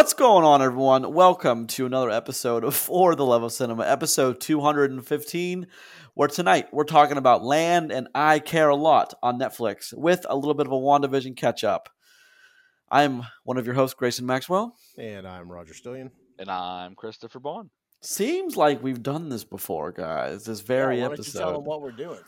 What's going on, everyone? Welcome to another episode of For the Love of Cinema, episode 215, where tonight we're talking about Land and I Care a Lot on Netflix with a little bit of a WandaVision catch up. I'm one of your hosts, Grayson Maxwell. And I'm Roger Stillion. And I'm Christopher Bond. Seems like we've done this before, guys. This very yeah, why episode. Don't you tell them what we're doing.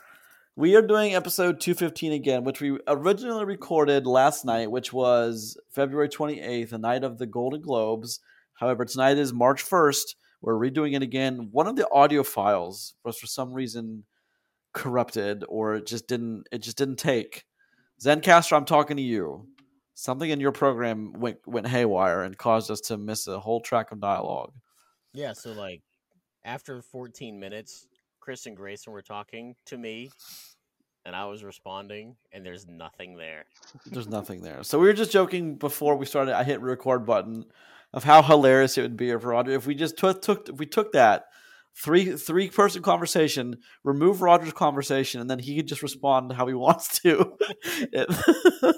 We are doing episode 215 again, which we originally recorded last night, which was February 28th, the night of the Golden Globes. However, tonight is March 1st. We're redoing it again. One of the audio files was for some reason corrupted or it just didn't it just didn't take. Zencastr, I'm talking to you. Something in your program went went haywire and caused us to miss a whole track of dialogue. Yeah, so like after 14 minutes, Chris and Grayson were talking to me, and I was responding, and there's nothing there. There's nothing there. So we were just joking before we started. I hit record button of how hilarious it would be if Roger if we just took took if we took that three three person conversation, remove Roger's conversation, and then he could just respond how he wants to.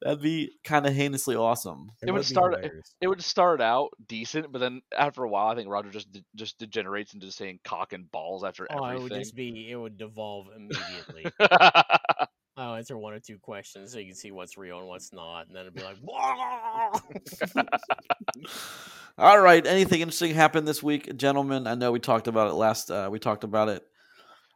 It- That'd be kind of heinously awesome. It, would start. It, it would start out decent, but then after a while, I think Roger just de- just degenerates into saying cock and balls after Oh, it would just be, it would devolve immediately. I'll answer one or two questions so you can see what's real and what's not, and then it'd be like, All right. Anything interesting happened this week, gentlemen? I know we talked about it last. Uh, we talked about it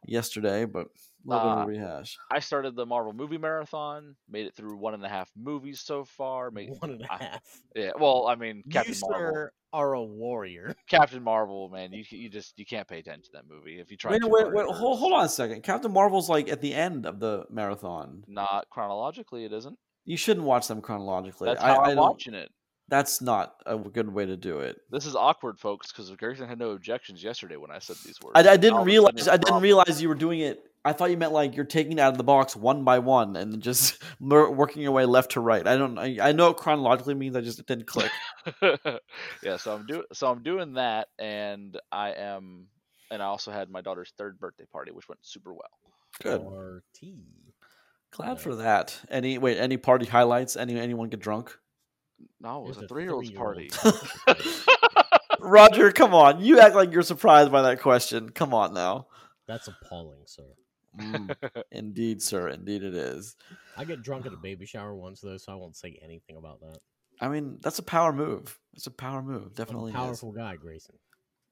yesterday, but a little Uh, bit of a rehash. I started the Marvel movie marathon. Made it through one and a half movies so far. Made, one and a I- half. yeah. Well, I mean, Captain you, Marvel. sir, are a warrior. Captain Marvel, man, you you just you can't pay attention to that movie if you try. Wait, wait, wait hold, hold on a second. Captain Marvel's like at the end of the marathon. Not chronologically, it isn't. You shouldn't watch them chronologically. That's I, how I I'm don't- watching it. That's not a good way to do it. This is awkward, folks, because Grayson had no objections yesterday when I said these words. I, I didn't all of a sudden realize. I didn't problem. realize you were doing it. I thought you meant like you're taking it out of the box one by one and just working your way left to right. I don't. I, I know what chronologically means. I just didn't click. yeah, so I'm doing so I'm doing that, and I am, and I also had my daughter's third birthday party, which went super well. Good. RT. Glad for that. Any wait? Any party highlights? Any anyone get drunk? No, it was There's a a three year old's party. three-year-old. Roger, come on. You act like you're surprised by that question. Come on now. That's appalling, sir. Mm, indeed, sir. Indeed, it is. I get drunk at a baby shower once though, so I won't say anything about that. I mean, that's a power move. It's a power move. I'm a Definitely is. powerful guy, Grayson.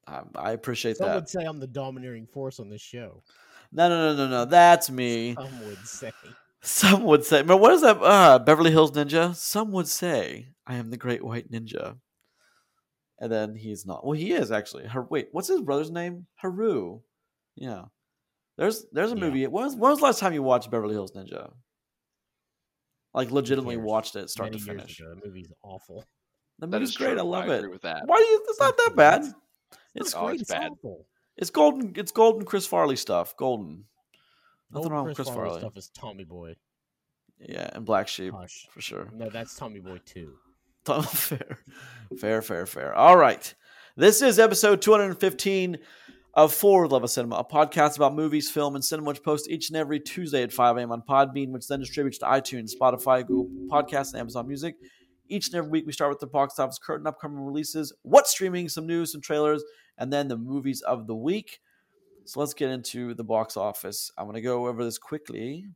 I, I appreciate Some that. would say I'm the domineering force on this show. No, no, no, no, no. That's me. Some would say. Some would say, but what is that? Uh, Beverly Hills Ninja. Some would say, I am the Great White Ninja. And then he's not. Well, he is actually. Har- wait, what's his brother's name? Haru. Yeah. There's there's a Yeah. movie. When was, when was the last time you watched Beverly Hills Ninja? Like legitimately cares? watched it start to finish. ago, that movie's awful. The movie's is great. true. I love I it. agree with that. Why do you? It's not that bad. It's It's Oh, great. it's It's bad. awful. it's golden. It's golden. Chris Farley stuff. Golden. Nothing Old wrong with Chris Chris Farley Farley. stuff is Tommy Boy. Yeah, and Black Sheep Hush. for sure. No, that's Tommy Boy too. fair, fair, fair, fair. All right, this is episode 215 of For the Love of Cinema, a podcast about movies, film, and cinema, which posts each and every Tuesday at 5 a.m. on Podbean, which then distributes to iTunes, Spotify, Google Podcasts, and Amazon Music. Each and every week, we start with the box office curtain, upcoming releases, what's streaming, some news, some trailers, and then the movies of the week. So let's get into the box office. I'm going to go over this quickly.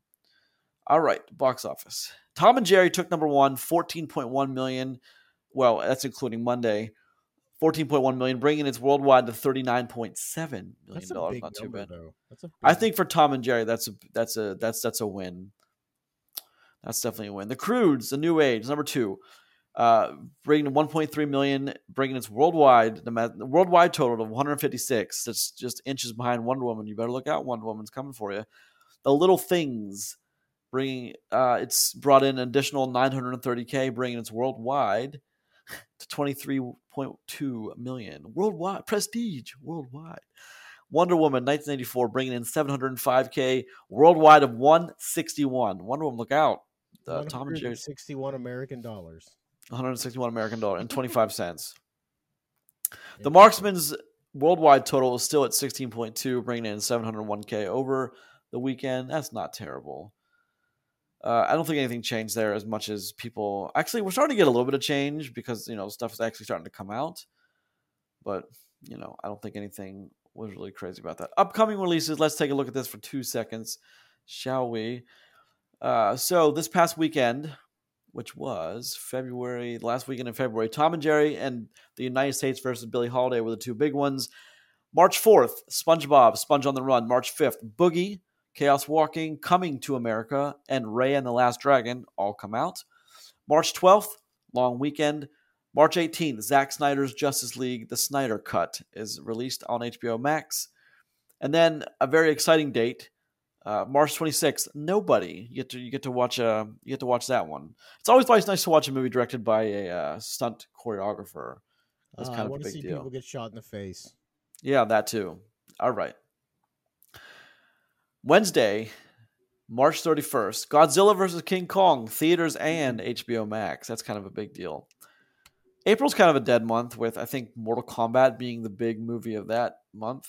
All right, box office. Tom and Jerry took number one, 14.1 million. Well, that's including Monday. 14.1 million, bringing its worldwide to 39.7 million That's a dollars. big Not too number, bad. though. That's a I big- think for Tom and Jerry, that's a that's a that's that's a win. That's definitely a win. The Croods, the New Age, number two, uh, bringing 1.3 million, bringing its worldwide the the worldwide total of 156. That's just inches behind Wonder Woman. You better look out, Wonder Woman's coming for you. The Little Things, bringing uh, it's brought in an additional 930k, bringing its worldwide to 23.2 million worldwide. Prestige worldwide. Wonder Woman 1984 bringing in 705k worldwide of 161. Wonder Woman, look out! Uh, Tom and Jerry's 161 American dollars. 161 American dollar and 25 cents. The Marksman's worldwide total is still at 16.2, bringing in 701k over the weekend. That's not terrible. Uh, I don't think anything changed there as much as people. Actually, we're starting to get a little bit of change because you know stuff is actually starting to come out. But you know, I don't think anything was really crazy about that. Upcoming releases. Let's take a look at this for two seconds, shall we? Uh, so this past weekend, which was February, last weekend in February, Tom and Jerry and the United States versus Billie Holiday were the two big ones. March 4th, SpongeBob, Sponge on the Run. March 5th, Boogie, Chaos Walking, Coming to America, and Raya and the Last Dragon all come out. March 12th, long weekend. March 18th, Zack Snyder's Justice League, the Snyder Cut, is released on HBO Max. And then a very exciting date, uh, March 26th, Nobody. You get to you get to watch uh you get to watch that one. It's always nice nice to watch a movie directed by a uh, stunt choreographer. That's Uh, kind of a want to big see deal. people get shot in the face. Yeah, that too. All right. Wednesday, March 31st, Godzilla vs. King Kong, theaters and HBO Max. That's kind of a big deal. April's kind of a dead month with, I think, Mortal Kombat being the big movie of that month.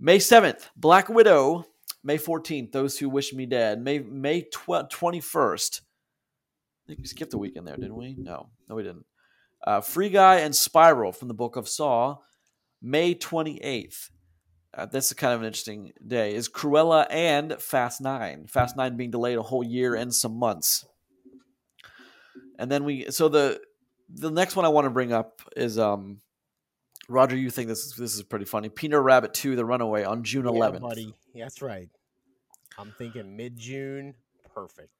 May 7th, Black Widow. May 14th, Those Who Wish Me Dead. May May tw- 21st. I think we skipped a weekend there, didn't we? No, no, we didn't. Uh, Free Guy and Spiral from the Book of Saw. May 28th. Uh, this is kind of an interesting day. Is Cruella and Fast Nine. Fast Nine being delayed a whole year and some months. And then we so the the next one I want to bring up is um Roger, you think this is this is pretty funny. Peter Rabbit 2 The Runaway on June Yeah, 11th. buddy. That's right. I'm thinking mid June. Perfect.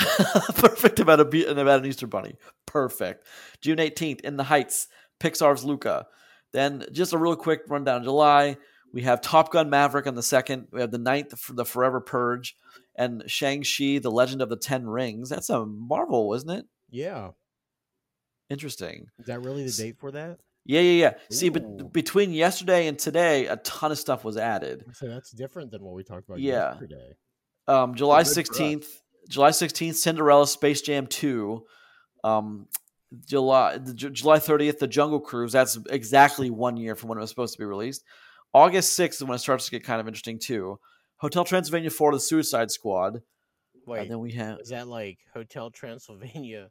Perfect about a about an Easter bunny. Perfect. June 18th in the Heights, Pixar's Luca. Then just a real quick rundown. July, we have Top Gun Maverick on the second. We have the ninth, for the Forever Purge and Shang-Chi, The Legend of the Ten Rings. That's a Marvel, isn't it? Yeah. Interesting. Is that really the date for that? Yeah, yeah, yeah. See, but between yesterday and today, a ton of stuff was added. So that's different than what we talked about Yeah. yesterday. Um, July Good for us. sixteenth, July sixteenth, Cinderella, Space Jam two. Um, July the, July thirtieth, The Jungle Cruise. That's exactly one year from when it was supposed to be released. August sixth is when it starts to get kind of interesting too. Hotel Transylvania four, The Suicide Squad. Wait, and then we have is that like Hotel Transylvania?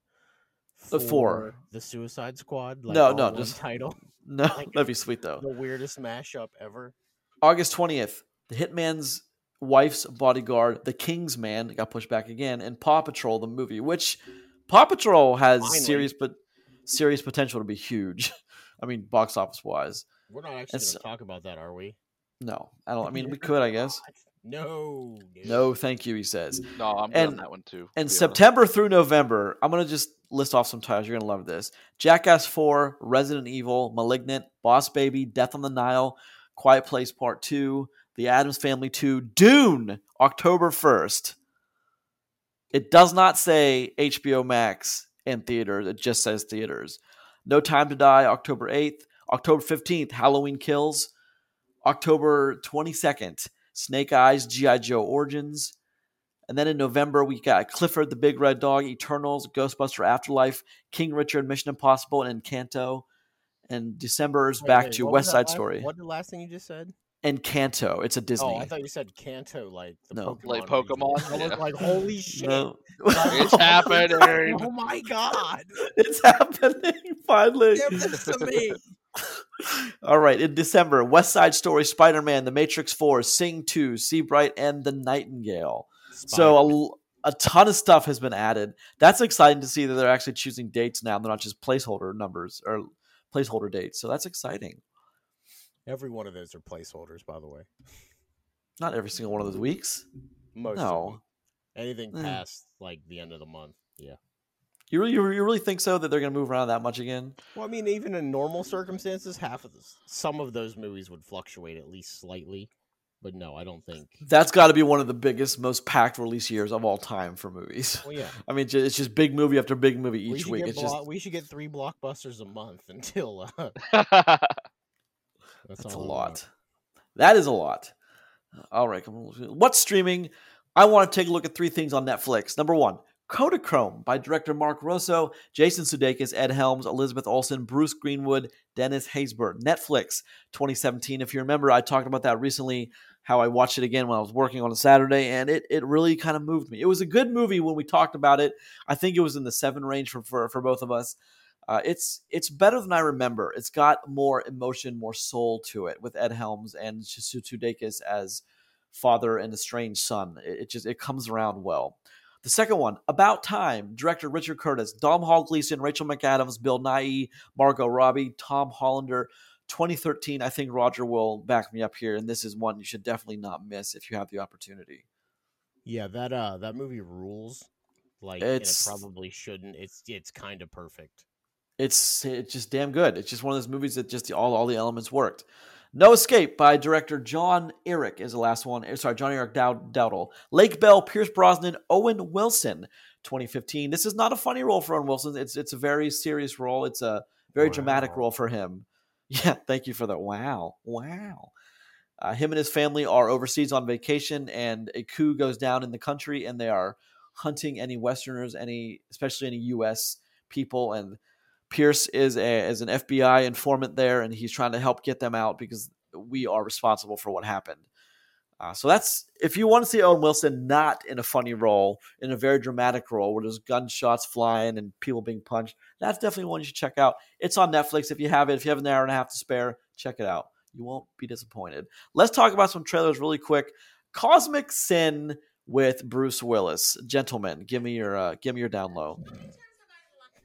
The four. for the Suicide Squad? Like No, no, just- title. no, Like- that'd be sweet though. The weirdest mashup ever. August twentieth, The Hitman's Wife's Bodyguard, The King's Man got pushed back again, and Paw Patrol the movie, which Paw Patrol has Finally. serious but serious potential to be huge. I mean, box office wise. We're not actually It's- going to talk about that, are we? No, I don't. I mean, we could, I guess. No. No, thank you. He says. No, I'm good on And- that one too. And be honest. September through November, I'm gonna just list off some titles. You're gonna love this: Jackass Four, Resident Evil, Malignant, Boss Baby, Death on the Nile, Quiet Place Part Two, The Addams Family Two, Dune, October first. It does not say HBO Max and theaters. It just says theaters. No Time to Die, October 8th. October 15th, Halloween Kills. October 22nd, Snake Eyes, G.I. Joe Origins. And then in November, we got Clifford the Big Red Dog, Eternals, Ghostbuster Afterlife, King Richard, Mission Impossible, and Encanto. And December is Wait, back wait, to West Side last- Story. What the last thing you just said? Encanto. It's a Disney. Oh, I thought you said Kanto, like the No. Pokemon. Like region. Pokemon? I was Yeah. like, holy shit! No. It's happening. Oh my god! it's happening finally. Give this to me. All right, in December, West Side Story, Spider Man, The Matrix 4, Sing 2, Seabright, and The Nightingale. So a ton of stuff has been added. That's exciting to see that they're actually choosing dates now. They're not just placeholder numbers or placeholder dates. So that's exciting. every one of those are placeholders, by the way. Not every single one of those weeks. Most No. Anything Eh. past like the end of the month. Yeah. You really, you really think so that they're going to move around that much again? Well, I mean, even in normal circumstances, half of this, some of those movies would fluctuate at least slightly. But no, I don't think. That's got to be one of the biggest, most packed release years of all time for movies. Well, yeah, I mean, it's just big movie after big movie each should week. It's just we should get three blockbusters a month until uh, that's, That's a lot. That is a lot. All right. come on. What's streaming? I want to take a look at three things on Netflix. Number one, Kodachrome by director Mark Rosso, Jason Sudeikis, Ed Helms, Elizabeth Olsen, Bruce Greenwood, Dennis Haysbert. Netflix 2017. If you remember, I talked about that recently. how I watched it again when I was working on a Saturday, and it it really kind of moved me. It was a good movie when we talked about it. I think it was in the seven range for for, for both of us. Uh, it's it's better than I remember. It's got more emotion, more soul to it with Ed Helms and Sudeikis as father and estranged son. It, it just it comes around well. The second one, About Time, director Richard Curtis, Domhnall Gleeson, Rachel McAdams, Bill Nighy, Margot Robbie, Tom Hollander. 2013, I think Roger will back me up here, and this is one you should definitely not miss if you have the opportunity. Yeah, that uh that movie rules. Like It's- it probably shouldn't. It's it's kind of perfect. It's it's just damn good. It's just one of those movies that just all all the elements worked. No Escape by director John Erick is the last one. Sorry, John Erick Dow- Dowdle. Lake Bell, Pierce Brosnan, Owen Wilson, 2015. This is not a funny role for Owen Wilson. It's it's a very serious role. It's a very dramatic role for him. Yeah, thank you for that. Wow, wow. Uh, him and his family are overseas on vacation, and a coup goes down in the country, and they are hunting any Westerners, any especially any U.S. people. And Pierce is a, is an FBI informant there, and he's trying to help get them out because we are responsible for what happened. Uh, so that's if you want to see Owen Wilson not in a funny role, in a very dramatic role where there's gunshots flying and people being punched, that's definitely one you should check out. It's on Netflix. If you have it, if you have an hour and a half to spare, check it out. You won't be disappointed. Let's talk about some trailers really quick. Cosmic Sin with Bruce Willis. Gentlemen, give me your uh, give me your down low.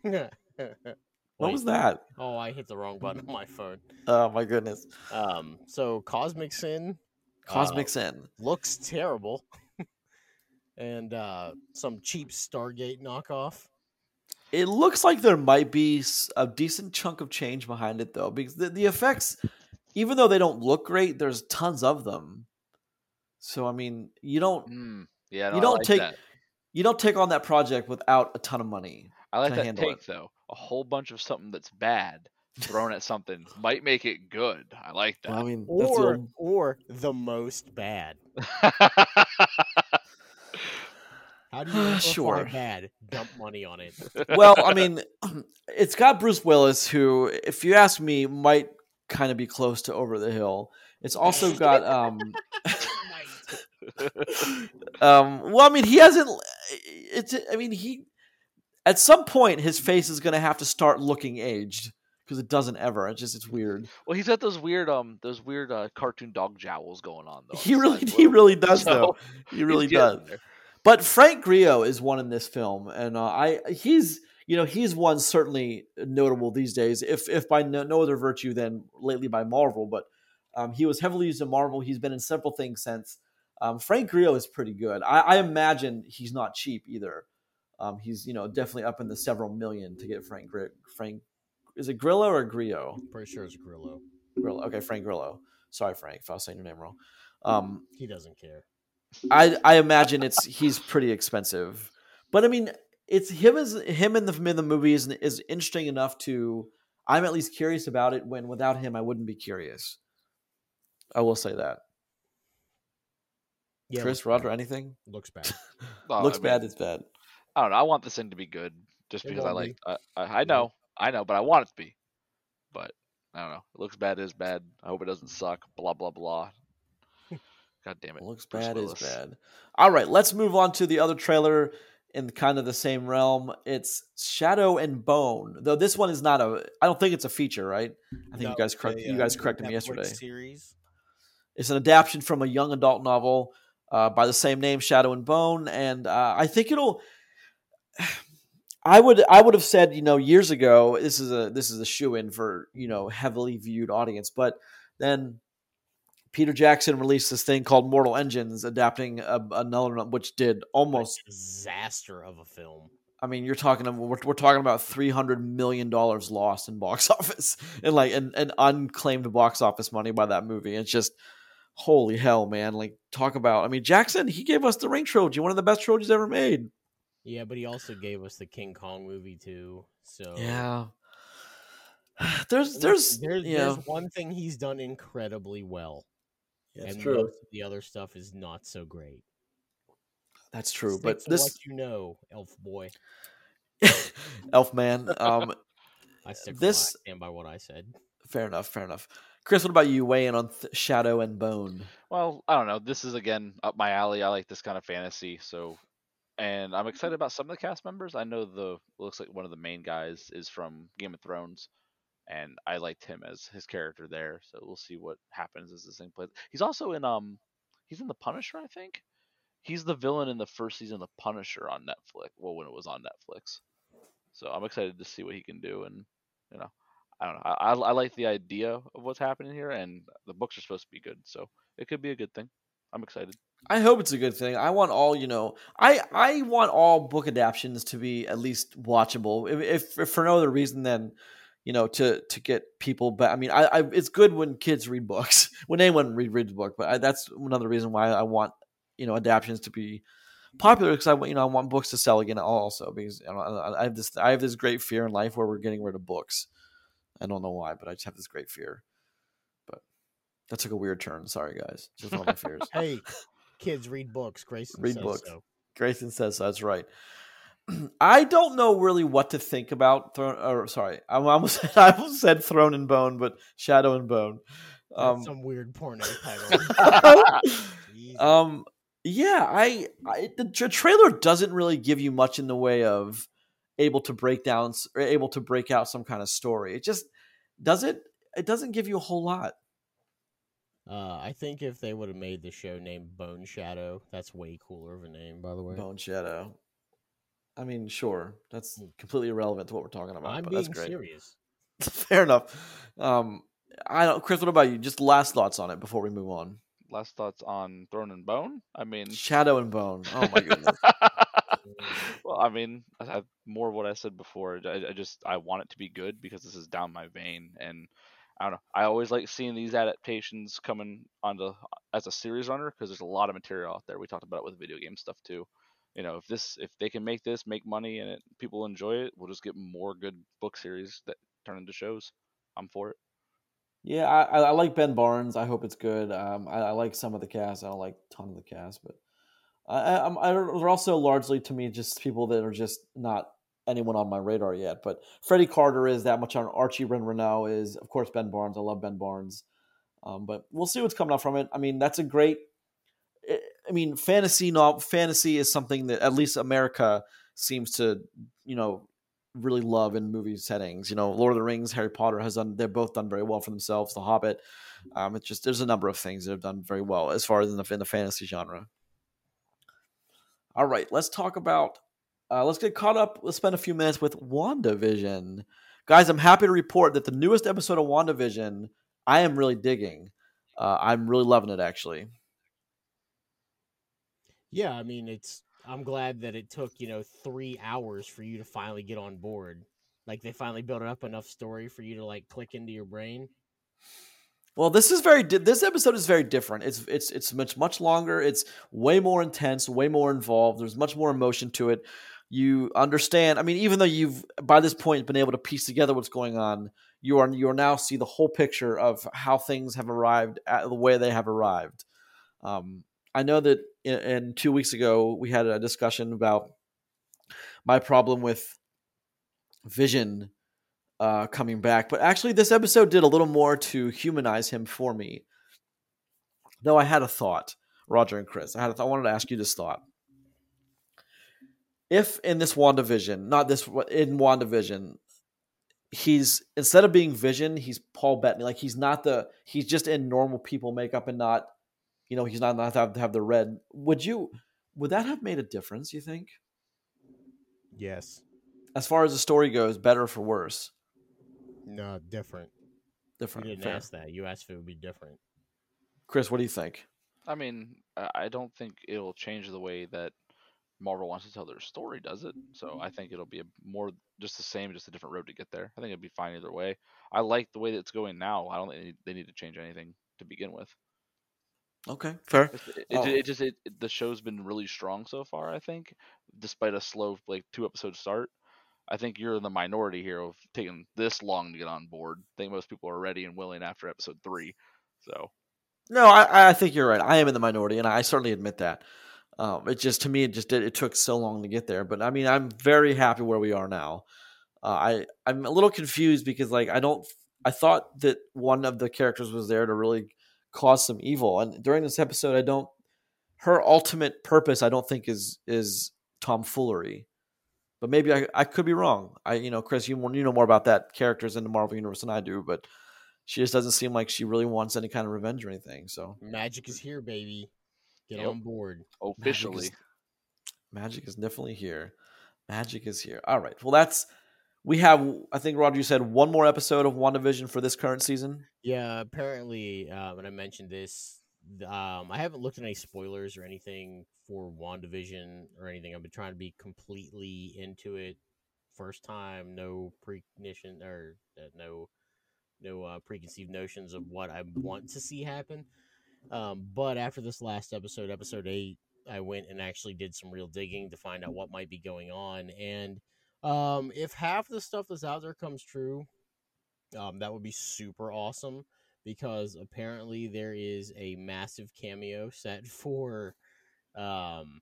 What Wait, was that? Oh, I hit the wrong button on my phone. Oh my goodness. Um, so Cosmic Sin Cosmic uh, Sin. looks terrible, and uh, some cheap Stargate knockoff. It looks like there might be a decent chunk of change behind it though, because the, the effects, even though they don't look great, there's tons of them. So I mean, you don't Mm, yeah, no, you don't like take that. you don't take on that project without a ton of money. I like to that handle take it. though. A whole bunch of something that's bad thrown at something might make it good. I like Well, I mean, that's the Or old, or the most bad. How do you amplify Sure. bad? Dump money on it. well, I mean, it's got Bruce Willis, who, if you ask me, might kind of be close to over the hill. It's also got um, um well i mean he hasn't it's i mean he at some point his face is going to have to start looking aged because it doesn't ever. It's just it's weird. Well, he's got those weird um those weird uh, cartoon dog jowls going on though. he really he really does So, though. He really does. but frank grillo is one in this film and uh, i he's you know he's one certainly notable these days if if by no, no other virtue than lately by marvel but um, he was heavily used in marvel. He's been in several things since. Um, frank grillo is pretty good. I, I imagine he's not cheap either um, he's you know definitely up in the several million to get frank Gri- frank is it grillo or grillo Pretty sure it's Grillo. grillo okay frank grillo sorry frank if i was saying your name wrong um, He doesn't care. I I imagine it's he's pretty expensive, but I mean it's him as him in the in the movie is is interesting enough to I'm at least curious about it. When without him, I wouldn't be curious. I will say that. Yeah, Chris, looks Roger, bad. anything looks bad. Looks I mean, bad. It's bad. I don't know. I want this thing to be good just It because I like. be. I, I, I know, I know, but I want it to be. But I don't know. It looks bad. Is bad. I hope it doesn't suck. Blah blah blah. God damn it. looks Bruce bad Willis. is bad. All right, let's move on to the other trailer in kind of the same realm. It's Shadow and Bone, though this one is not a. I don't think it's a feature, right? I think No, you guys it's correct. a, you uh, guys corrected me yesterday. Series. It's an adaptation from a young adult novel uh, by the same name, Shadow and Bone, and uh, I think it'll. I would I would have said you know years ago this is a this is a shoe in for you know heavily viewed audience, but then Peter Jackson released this thing called Mortal Engines, adapting a, another which did almost. disaster of a film. I mean, you're talking we're, we're talking about three hundred million dollars lost in box office and like and, and unclaimed box office money by that movie. It's just holy hell, man! Like talk about. I mean, Jackson he gave us the Ring trilogy, one of the best trilogies ever made. Yeah, but he also gave us the King Kong movie too. So Yeah. There's there's there's, yeah there's one thing he's done incredibly well, that's and true most of the other stuff is not so great. that's true Stick but to this what you know, Elf Boy. Elfman um I stick This- and by what I said. Fair enough. Fair enough. Chris, what about you? Weigh in on th- Shadow and Bone. Well, I don't know. This is again up my alley. I like this kind of fantasy, so and I'm excited about some of the cast members. I know the looks like one of the main guys is from Game of Thrones, and I liked him as his character there. So we'll see what happens as this thing plays. He's also in um, he's in The Punisher, I think. He's the villain in the first season of The Punisher on Netflix. Well, when it was on Netflix. So I'm excited to see what he can do, and you know, I don't know. I, I, I like the idea of what's happening here, and the books are supposed to be good, so it could be a good thing. I'm excited. I hope it's a good thing. I want all you know. I I want all book adaptations to be at least watchable, if, if, for no other reason than you know to to get people But I mean, I, I it's good when kids read books, when anyone read reads a book, but I, that's another reason why I want you know adaptations to be popular because I want you know I want books to sell again also because you know, I have this I have this great fear in life where we're getting rid of books. I don't know why, but I just have this great fear. That took a weird turn. Sorry, guys. Just of my fears. Hey, kids, read books. Grayson Read books. so. Grayson says so, that's right. I don't know really what to think about. Or sorry, I almost I almost said Throne and Bone, but Shadow and Bone. Um, some weird porno title. Um, yeah, I, I the tra- trailer doesn't really give you much in the way of able to break down or able to break out some kind of story. It just does it. It doesn't give you a whole lot. Uh, I think if they would have made the show named Bone Shadow, that's way cooler of a name, by the way. Bone Shadow. I mean, sure, that's completely irrelevant to what we're talking about. I'm but being that's great. serious. Fair enough. Um, I don't, Chris. What about you? Just last thoughts on it before we move on. Last thoughts on Throne and Bone? I mean, Shadow and Bone. Oh my goodness. well, I mean, I have more of what I said before. I, I just I want it to be good because this is down my vein, and I don't know. I always like seeing these adaptations coming onto as a series runner because there's a lot of material out there. We talked about it with video game stuff too. You know, if this if they can make this make money and it, people enjoy it, we'll just get more good book series that turn into shows. I'm for it. Yeah, I, I like Ben Barnes. I hope it's good. Um, I, I like some of the cast. I don't like ton of the cast, but I, I, I they're also largely to me just people that are just not anyone on my radar yet. But Freddy Carter is that much on. Archie Ren Renaux is, of course, Ben Barnes. I love Ben Barnes. Um, but we'll see what's coming out from it. I mean, that's a great. I- I mean, fantasy novel. Fantasy is something that at least America seems to, you know, really love in movie settings. You know, Lord of the Rings, Harry Potter has done. They're both done very well for themselves. The Hobbit. Um, it's just there's a number of things that have done very well as far as in the in the fantasy genre. All right, let's talk about. Uh, let's get caught up. Let's spend a few minutes with WandaVision. Guys, I'm happy to report that the newest episode of WandaVision, I am really digging. Uh, I'm really loving it, actually. Yeah, I mean, it's. I'm glad that it took you know three hours for you to finally get on board. Like they finally built up enough story for you to like click into your brain. Well, this is very. di- This episode is very different. It's it's it's much much longer. It's way more intense, way more involved. There's much more emotion to it. You understand. I mean, even though you've by this point been able to piece together what's going on, you are you are now see the whole picture of how things have arrived at the way they have arrived. Um, I know that in, in two weeks ago we had a discussion about my problem with Vision uh, coming back. But actually, this episode did a little more to humanize him for me. Though I had a thought, Roger and Chris. I had th- I wanted to ask you this thought. If in this WandaVision, not this in WandaVision, he's instead of being Vision, he's Paul Bettany. Like he's not the he's just in normal people makeup and not, you know, he's not not have to have the red. Would you? Would that have made a difference? You think, Yes. as far as the story goes, better or for worse? No, different. Different. You Different. didn't Fair. ask that. You asked if it would be different. Chris, what do you think? I mean, I I don't think it'll change the way that Marvel wants to tell their story, does it? So I mm-hmm. think it'll be a more just the same, just a different road to get there. I think it'd be fine either way. I like the way that it's going now. I don't think they need- to change anything to begin with. Okay, fair. It, it, Oh. it just it, the show's been really strong so far. I think, despite a slow like two episode start. I think you're in the minority here of taking this long to get on board. I think most people are ready and willing after episode three. So No, I, I think you're right. I am in the minority, and I certainly admit that. Um, it just to me, it just did. It took so long to get there, but I mean, I'm very happy where we are now. Uh, I I'm a little confused because like I don't I thought that one of the characters was there to really cause some evil. And during this episode, I don't. Her ultimate purpose, I don't think, is is tomfoolery. But maybe I, I could be wrong. I you know, Chris, you you know more about that characters in the Marvel universe than I do, but she just doesn't seem like she really wants any kind of revenge or anything. So Magic is here, baby. Get Yep. on board. Officially. magic is definitely here. Magic is here. All right. Well, that's we have. I think Roger, you said one more episode of WandaVision for this current season. Yeah, apparently, uh, when I mentioned this, um, I haven't looked at any spoilers or anything for WandaVision or anything. I've been trying to be completely into it. First time, no precognition or uh, no no uh, preconceived notions of what I want to see happen. Um, but after this last episode, episode eight, I went and actually did some real digging to find out what might be going on. And um, if half the stuff that's out there comes true, um, that would be super awesome because apparently there is a massive cameo set for um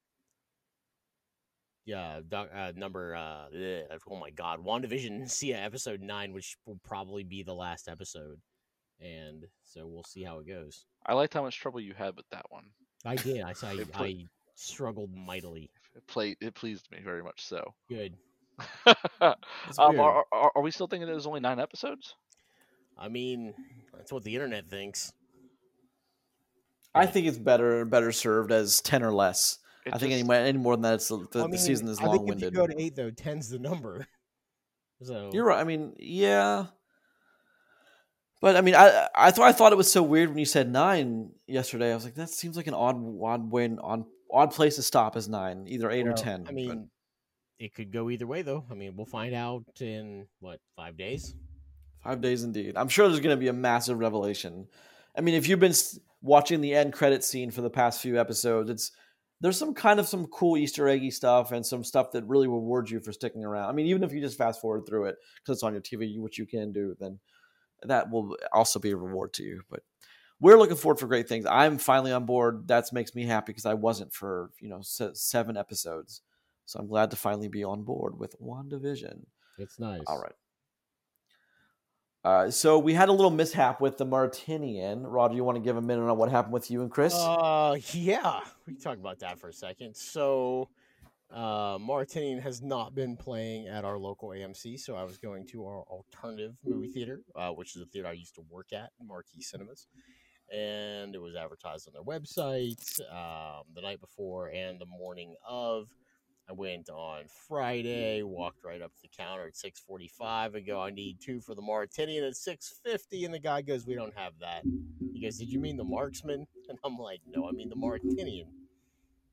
yeah doc, uh, number uh bleh, oh my god wandavision see episode 9 which will probably be the last episode and so we'll see how it goes I liked how much trouble you had with that one. i did i i, It put- I struggled mightily It played. It pleased me very much so. good um, are, are, are we still thinking there's only nine episodes? i mean that's what the internet thinks I think it's better better served as ten or less. It I think any, just- more- any more than that, it's the, the, I the mean, season is I think if you go to 8 though 10's the number so You're right. I mean, yeah, but I mean, I I thought I thought it was so weird when you said nine yesterday. I was like, that seems like an odd odd win on odd place to stop is nine, either eight or ten. I but- mean, it could go either way, though. I mean, we'll find out in what five days. Five days indeed. I'm sure there's going to be a massive revelation. I mean, if you've been watching the end credit scene for the past few episodes, it's there's some kind of some cool Easter eggy stuff and some stuff that really rewards you for sticking around. I mean, even if you just fast forward through it because it's on your TV, which you can do, then that will also be a reward to you. But we're looking forward for great things. I'm finally on board. That makes me happy because I wasn't for you know se- seven episodes, so I'm glad to finally be on board with WandaVision. It's nice. All right. Uh, so we had a little mishap with the Mauritanian. Rod, do you want to give a minute on what happened with you and Chris? Uh, yeah, we can talk about that for a second. So, uh, Mauritanian has not been playing at our local AMC, so I was going to our alternative movie theater, uh, which is a theater I used to work at, Marquee Cinemas, and it was advertised on their website um, the night before and the morning of. I went on Friday, walked right up to the counter at 6:45. I go, I need two for the Mauritanian at 6:50, and the guy goes, "We don't have that." He goes, "Did you mean the Marksman?" And I'm like, "No, I mean the Mauritanian."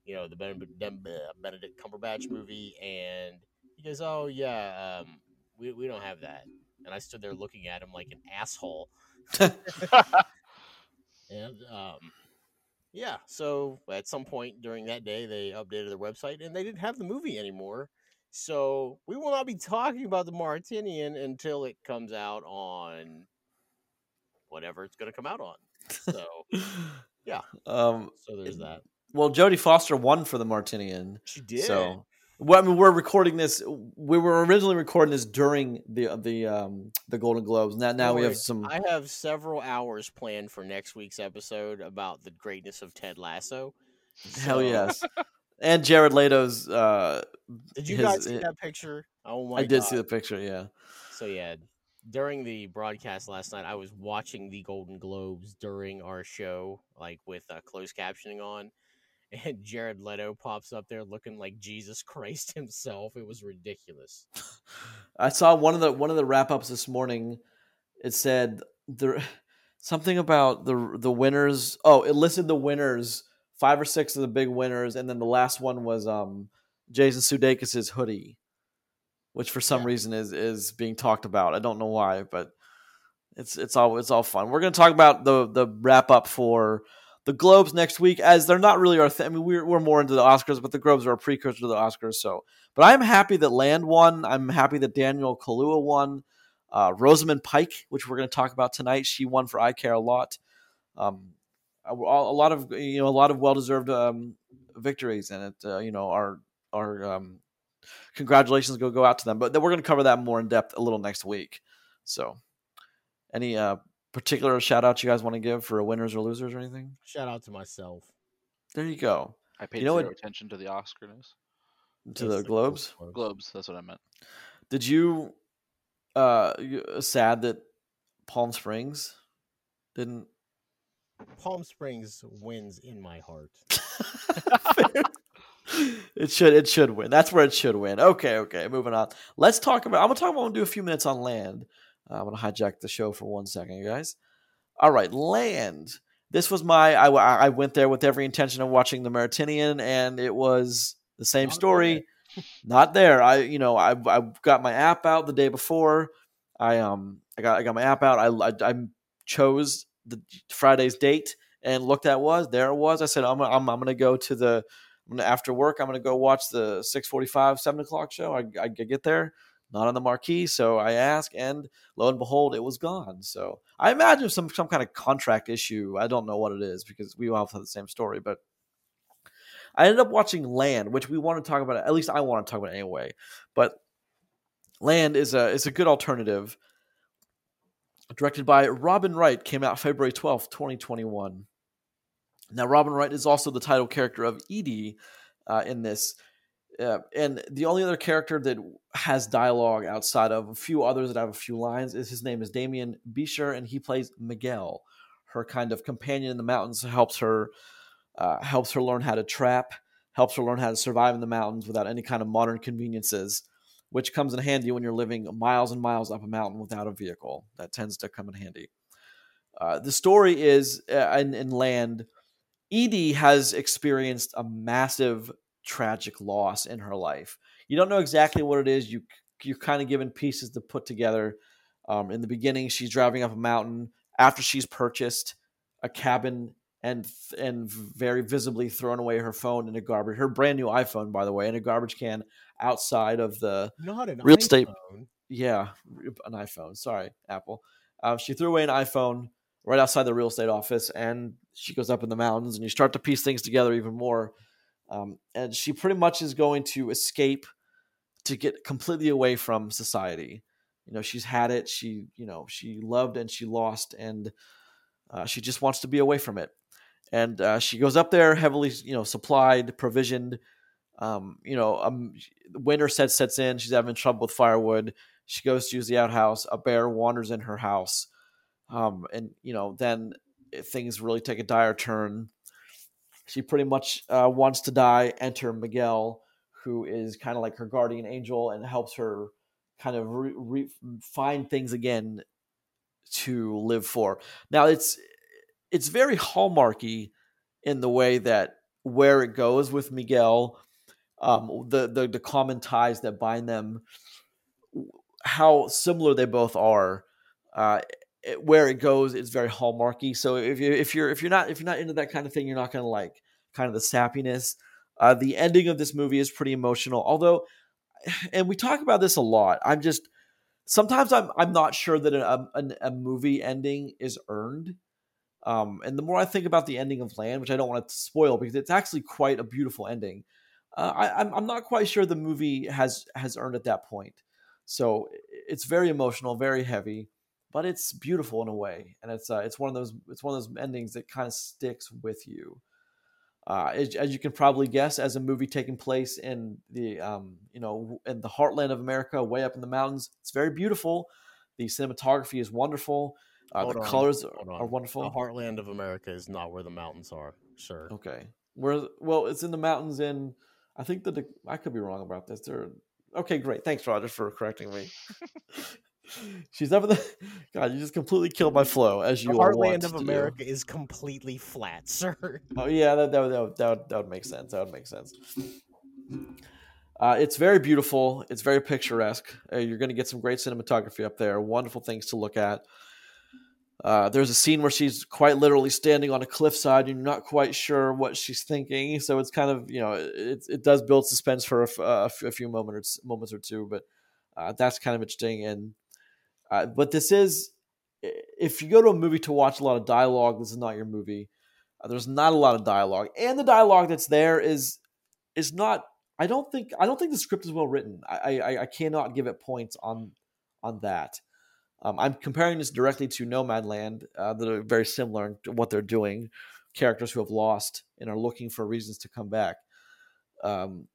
You know, the uh, Benedict Cumberbatch movie, and he goes, "Oh yeah, um, we we don't have that." And I stood there looking at him like an asshole. And um, yeah, so at some point during that day, they updated their website and they didn't have the movie anymore. So we will not be talking about the Mauritanian until it comes out on whatever it's going to come out on. So, yeah. Um, so there's that. Well, Jodie Foster won for the Mauritanian. She did. So, well, I mean, we're recording this. We were originally recording this during the the um, the Golden Globes. Now, now we have some. I have several hours planned for next week's episode about the greatness of Ted Lasso. Hell yes. And Jared Leto's. Uh, Did you his- guys see that picture? Oh my I did God. see the picture. Yeah. So yeah, during the broadcast last night, I was watching the Golden Globes during our show, like with uh, closed captioning on, and Jared Leto pops up there looking like Jesus Christ himself. It was ridiculous. I saw one of the one of the wrap ups this morning. It said the something about the the winners. Oh, it listed the winners, five or six of the big winners, and then the last one was um Jason Sudeikis's hoodie, which for some Yeah. reason is is being talked about. I don't know why, but it's it's all it's all fun. We're gonna talk about the the wrap up for the Globes next week, as they're not really our. Th- I mean, we're we're more into the Oscars, but the Globes are a precursor to the Oscars. So, but I'm happy that Land won. I'm happy that Daniel Kaluuya won. Uh, Rosamund Pike, which we're going to talk about tonight, she won for I Care a Lot. Um, a, a lot of you know a lot of well deserved um, victories, and it uh, you know our our um, congratulations go go out to them. But then we're going to cover that more in depth a little next week. So Any uh, particular shout out you guys want to give for winners or losers or anything? Shout out to myself. There you go. I paid You know zero what- attention to the Oscar news. To the the Globes. Globes, that's what I meant. Did you uh you- sad that Palm Springs didn't Palm Springs wins in my heart. it should it should win. That's where it should win. Okay, okay. Moving on. Let's talk about. I'm gonna talk about. I'm gonna do a few minutes on land. I'm gonna hijack the show for one second, you guys. All right, land. This was my. I, I went there with every intention of watching the Mauritanian, and it was the same Not story. Not there. I you know I I got my app out the day before. I um I got I got my app out. I I, I chose the Friday's date and looked at was there it was. I said I'm I'm I'm gonna go to the after work, I'm gonna go watch the 6:45, 7 o'clock show. I, I get there, not on the marquee, so I ask, and lo and behold, it was gone. So I imagine some some kind of contract issue. I don't know what it is because we all have the same story, but I ended up watching Land, which we want to talk about. At least I want to talk about it anyway. But Land is a is a good alternative. Directed by Robin Wright, came out February twelfth, twenty twenty one. Now, Robin Wright is also the title character of Edie uh, in this. Uh, and the only other character that has dialogue outside of a few others that have a few lines is his name is Demián Bichir, and he plays Miguel, her kind of companion in the mountains, helps her uh, helps her learn how to trap, helps her learn how to survive in the mountains without any kind of modern conveniences, which comes in handy when you're living miles and miles up a mountain without a vehicle. That tends to come in handy. Uh, the story is uh, in, in land. Edie has experienced a massive tragic loss in her life. You don't know exactly what it is. You you're kind of given pieces to put together. Um, in the beginning, she's driving up a mountain after she's purchased a cabin and and very visibly thrown away her phone in a garbage. Her brand new iPhone, by the way, in a garbage can outside of the Not an Real estate- iPhone. yeah, an iPhone. Sorry, Apple. Uh, she threw away an iPhone right outside the real estate office, and she goes up in the mountains, and you start to piece things together even more. Um, and she pretty much is going to escape to get completely away from society. You know, she's had it. She, you know, she loved and she lost, and uh, she just wants to be away from it. And uh, she goes up there heavily, you know, supplied, provisioned. Um, you know, um, winter sets sets in. She's having trouble with firewood. She goes to use the outhouse. A bear wanders in her house, um, and you know, then things really take a dire turn. She pretty much uh, wants to die. Enter Miguel, who is kind of like her guardian angel and helps her kind of re- re- find things again to live for. Now it's it's very hallmarky in the way that where it goes with Miguel, um, the, the the common ties that bind them, how similar they both are. Uh, it- where it goes, it's very hallmarky. So if you if you're if you're not if you're not into that kind of thing, you're not going to like kind of the sappiness. Uh, the ending of this movie is pretty emotional, although, and we talk about this a lot. I'm just sometimes I'm I'm not sure that a, a, a movie ending is earned. Um, and the more I think about the ending of Land, which I don't want to spoil because it's actually quite a beautiful ending, uh, I, I'm I'm not quite sure the movie has has earned at that point. So it's very emotional, very heavy, but it's beautiful in a way, and it's uh, it's one of those it's one of those endings that kind of sticks with you. Uh, as, as you can probably guess, as a movie taking place in the um, you know in the heartland of America, way up in the mountains, it's very beautiful. The cinematography is wonderful. Uh, the on, colors are wonderful. The heartland of America is not where the mountains are, Sure. Okay. Where well, it's in the mountains in I think the I could be wrong about this. There Okay, great. Thanks Roger for correcting me. She's in the God, you just completely killed my flow as you The heartland of to do. America is completely flat, sir. Oh yeah, that that would, that would, that would, that would make sense. That would make sense. Uh, it's very beautiful. It's very picturesque. Uh, you're going to get some great cinematography up there. Wonderful things to look at. Uh, there's a scene where she's quite literally standing on a cliffside. And you're not quite sure what she's thinking, so it's kind of you know it, it does build suspense for a, f- a f- a few moments moments or two, but uh, that's kind of interesting. And uh, but this is if you go to a movie to watch a lot of dialogue, this is not your movie. Uh, there's not a lot of dialogue, and the dialogue that's there is is not. I don't think I don't think the script is well written. I I, I cannot give it points on on that. Um, I'm comparing this directly to Nomadland. Uh, that are very similar to what they're doing. Characters who have lost and are looking for reasons to come back. Um,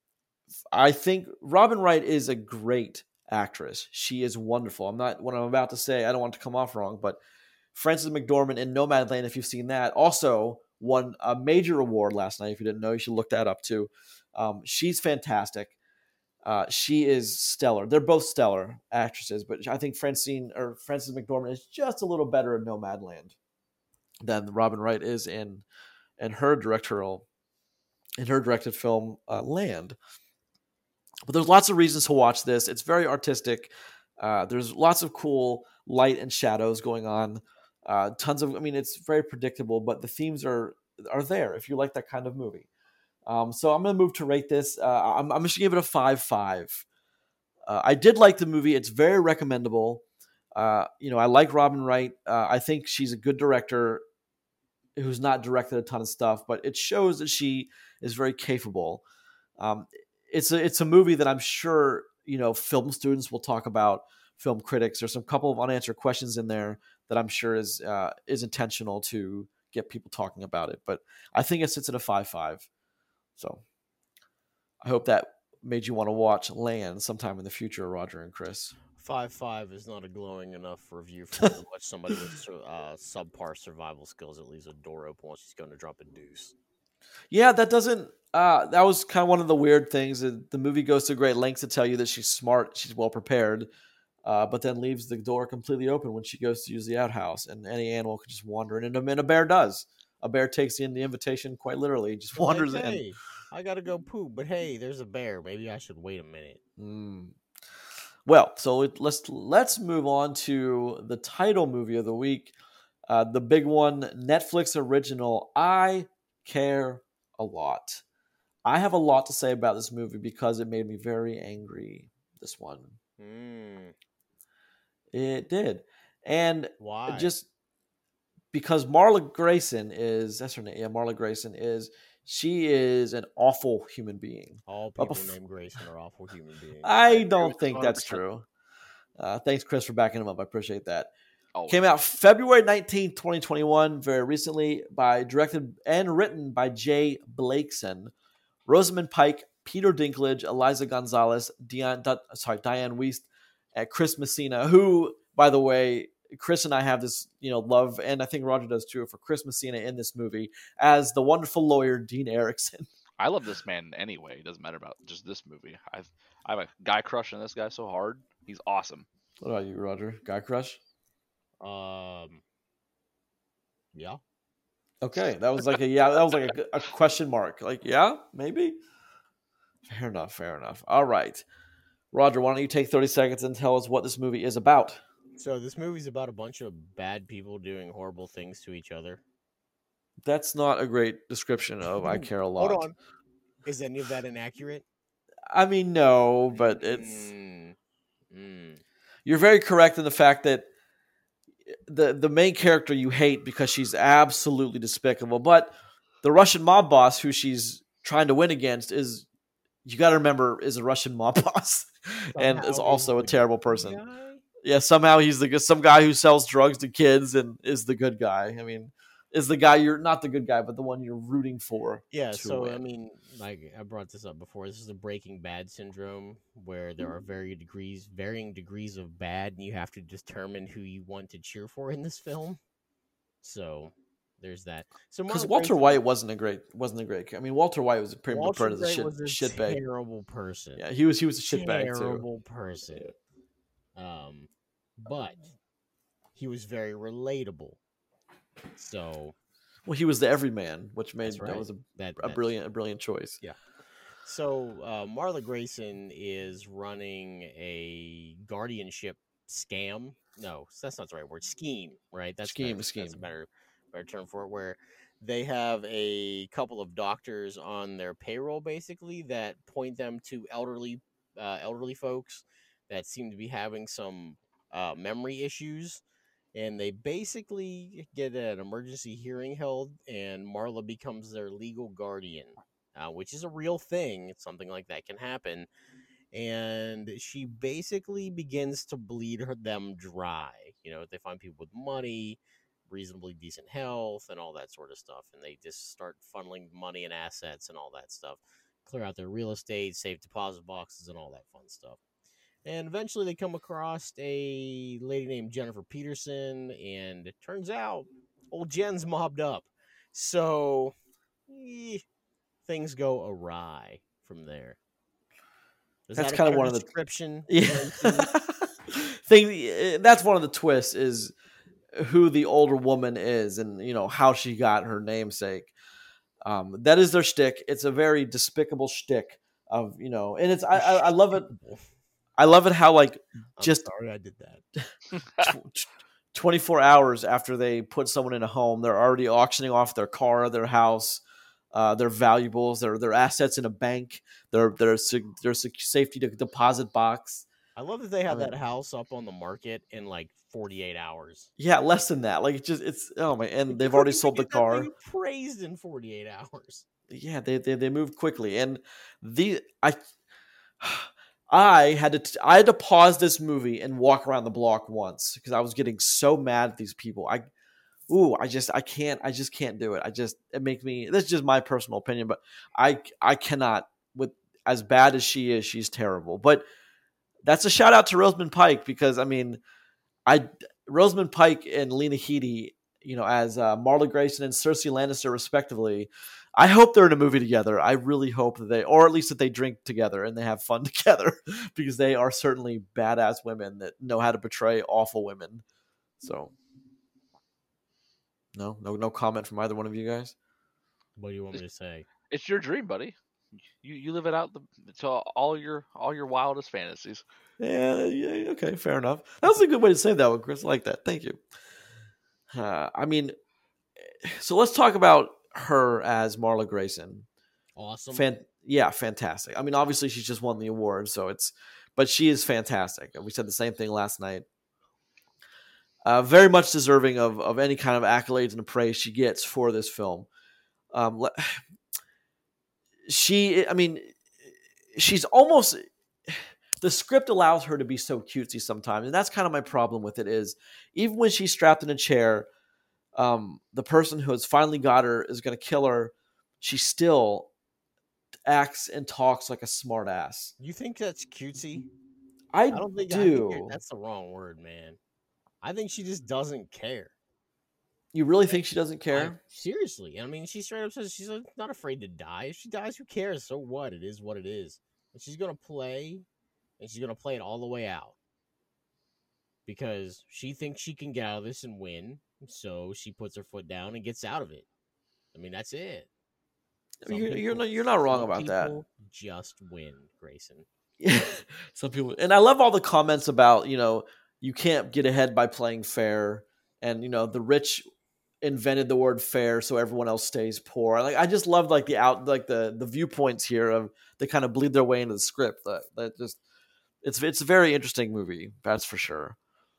I think Robin Wright is a great actress. She is wonderful. I'm not what I'm about to say. I don't want to come off wrong, but Frances McDormand in Nomadland, if you've seen that, also won a major award last night. If you didn't know, you should look that up too. Um, she's fantastic. Uh, she is stellar. They're both stellar actresses, but I think Francine or Frances McDormand is just a little better in Nomadland than Robin Wright is in in her directorial in her directed film uh, Land. But there's lots of reasons to watch this. It's very artistic. Uh, there's lots of cool light and shadows going on. Uh, tons of, I mean, it's very predictable, but the themes are are there if you like that kind of movie. Um, so I'm going to move to rate this. Uh, I'm, I'm just going to give it a five five. Uh, I did like the movie. It's very recommendable. Uh, you know, I like Robin Wright. Uh, I think she's a good director who's not directed a ton of stuff, but it shows that she is very capable. Um, it's a it's a movie that I'm sure you know film students will talk about, film critics. There's some couple of unanswered questions in there that I'm sure is uh, is intentional to get people talking about it. But I think it sits at a five five. So I hope that made you want to watch Land sometime in the future, Roger and Chris. Five five is not a glowing enough review for watch somebody with uh, subpar survival skills that leaves a door open while she's going to drop a deuce. Yeah, that doesn't. Uh, that was kind of one of the weird things. The movie goes to great lengths to tell you that she's smart, she's well prepared, uh, but then leaves the door completely open when she goes to use the outhouse, and any animal could just wander in, and a, bear does. A bear takes in the invitation quite literally, just wanders Like, in. hey, I gotta go poop, but hey, there's a bear. Maybe I should wait a minute. Mm. Well, so it- let's let's move on to the title movie of the week, uh, the big one, Netflix original. I care a lot. I have a lot to say about this movie because it made me very angry. This one, Hmm. it did, and Why? just because Marla Grayson is that's her name. Yeah, Marla Grayson is she is an awful human being. all people bef- named Grayson are awful human beings. I don't think that's true. Uh, thanks, Chris, for backing him up. I appreciate that. Came out February 19th, 2021, very recently, by directed and written by J Blakeson, Rosamund Pike, Peter Dinklage, Eliza Gonzalez, Dianne, Di- sorry, Dianne Wiest, and Chris Messina, who, by the way, Chris and I have this, you know, love, and I think Roger does too, for Chris Messina in this movie as the wonderful lawyer Dean Ericson. I love this man anyway. It doesn't matter about just this movie. I've I have a guy crush on this guy so hard. He's awesome. What about you, Roger? Guy crush? Um. Yeah. Okay, that was like a yeah, that was like a, a question mark. Like, yeah, maybe. Fair enough, fair enough. All right. Roger, why don't you take 30 seconds and tell us what this movie is about? So this movie's about a bunch of bad people doing horrible things to each other. That's not a great description of I care a lot. Hold on. Is any of that inaccurate? I mean, no, but it's Mm. Mm. you're very correct in the fact that the the main character you hate because she's absolutely despicable, but the Russian mob boss who she's trying to win against is you got to remember is a Russian mob boss and Somehow is also a terrible person. guy? Yeah, somehow he's the good some guy who sells drugs to kids and is the good guy. I mean, is the guy you're not the good guy, but the one you're rooting for. Yeah, so I mean, like I brought this up before. This is the Breaking Bad syndrome, where there are varying degrees, varying degrees of bad, and you have to determine who you want to cheer for in this film. So there's that. So Because Walter White wasn't a great wasn't a great. I mean, Walter White was a pretty much part of the shit was a shit bag. terrible person. Yeah, he was he was a shit bag too. terrible person. Um, but he was very relatable. So Well, he was the everyman, which made That's that was a, that a brilliant a brilliant choice. Yeah. So uh, Marla Grayson is running a guardianship scam. No, that's not the right word. Scheme, right? That's Scheme, Scheme that's a better better term for it. Where they have a couple of doctors on their payroll, basically, that point them to elderly uh, elderly folks that seem to be having some uh, memory issues. And they basically get an emergency hearing held, and Marla becomes their legal guardian uh, which is a real thing. Something like that can happen. and she basically begins to bleed her, them dry. You know, they find people with money, reasonably decent health, and all that sort of stuff, and they just start funneling money and assets and all that stuff, clear out their real estate, safe deposit boxes, and all that fun stuff. And eventually, they come across a lady named Jennifer Peterson, and it turns out old Jen's mobbed up. So eh, things go awry from there. Is That's that kinda one of the- description. Yeah. Thing that's one of the twists is who the older woman is and you know how she got her namesake. Um, that is their shtick. It's a very despicable shtick of you know, and it's I, I, I love it. I love it how like I'm just- sorry I did that. 24 hours after they put someone in a home, they're already auctioning off their car, their house, uh, their valuables, their their assets in a bank, their their their safety deposit box. I love that they have I mean- that house up on the market in like 48 hours. Yeah, less than that. Like it's just it's oh my, and they've already sold the car. praised in 48 hours. Yeah, they they they moved quickly, and the I. I had to t- I had to pause this movie and walk around the block once because I was getting so mad at these people. I ooh, I just I can't I just can't do it. I just it makes me that's just my personal opinion, but I I cannot with as bad as she is, she's terrible. But that's a shout out to Rosamund Pike because I mean, I Rosamund Pike and Lena Headey, you know, as uh, Marla Grayson and Cersei Lannister respectively. I hope they're in a movie together. I really hope that they, or at least that they drink together and they have fun together, because they are certainly badass women that know how to portray awful women. So, no, no, no comment from either one of you guys. What do you want me to say? It's your dream, buddy. You you live it out the, to all your all your wildest fantasies. Yeah, yeah, okay, fair enough. That was a good way to say that one, Chris. I like that. Thank you. Uh, I mean, so let's talk about her as Marla Grayson. Awesome. Fan- yeah, fantastic. I mean, obviously she's just won the award, so it's, but she is fantastic. We said the same thing last night. Uh, very much deserving of of any kind of accolades and praise she gets for this film. Um, she, I mean, she's almost the script allows her to be so cutesy sometimes, and that's kind of my problem with it. Is even when she's strapped in a chair, um, the person who has finally got her is going to kill her. She still acts and talks like a smartass. you think that's cutesy? I, I don't think, I think that's the wrong word, man. I think she just doesn't care. you really think she doesn't I- care? seriously. I mean, she straight up says she's not afraid to die. If she dies, who cares? So what? It is what it is. And she's gonna play, and she's gonna play it all the way out because she thinks she can get out of this and win. So she puts her foot down and gets out of it. I mean, that's it. You're, you're not. You're not wrong some about that. Just win, Grayson. Some people, and I love all the comments about you know you can't get ahead by playing fair, and you know the rich invented the word fair so everyone else stays poor. Like I just love like the out like the the viewpoints here of they kind of bleed their way into the script. That that just it's it's a very interesting movie. That's for sure.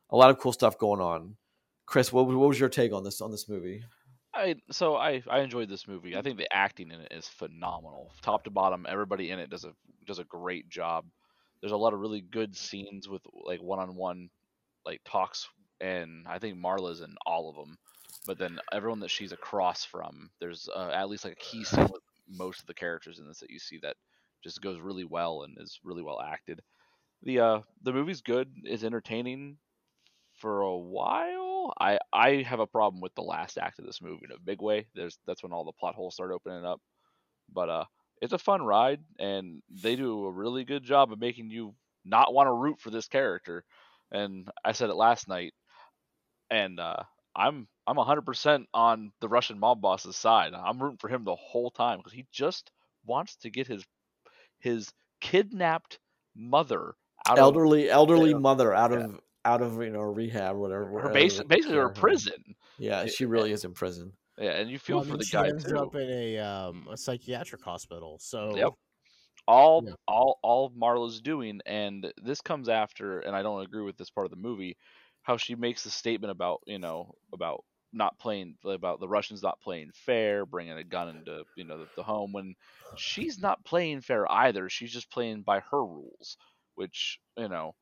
A lot of cool stuff going on. Chris, what, what was your take on this on this movie? I so I I enjoyed this movie. I think the acting in it is phenomenal, top to bottom. Everybody in it does a does a great job. There's a lot of really good scenes with like one on one like talks, and I think Marla's in all of them. But then everyone that she's across from, there's uh, at least like a key scene with most of the characters in this that you see that just goes really well and is really well acted. The uh the movie's good, is entertaining for a while. I I have a problem with the last act of this movie in a big way. There's that's when all the plot holes start opening up. But uh it's a fun ride and they do a really good job of making you not want to root for this character. And I said it last night and uh I'm I'm 100% on the Russian mob boss's side. I'm rooting for him the whole time because he just wants to get his his kidnapped mother out of elderly elderly mother out Yeah. of out of you know rehab whatever. her whatever base, they basically her prison. Yeah, Yeah, she really is in prison. Yeah, and you feel Well, I for mean, the she guy ends too. up in a um a psychiatric hospital. So Yep. all Yeah. all all Marla's doing, and this comes after, and I don't agree with this part of the movie, how she makes the statement about you know about not playing about the Russians not playing fair, bringing a gun into you know the, the home when she's not playing fair either. She's just playing by her rules, which you know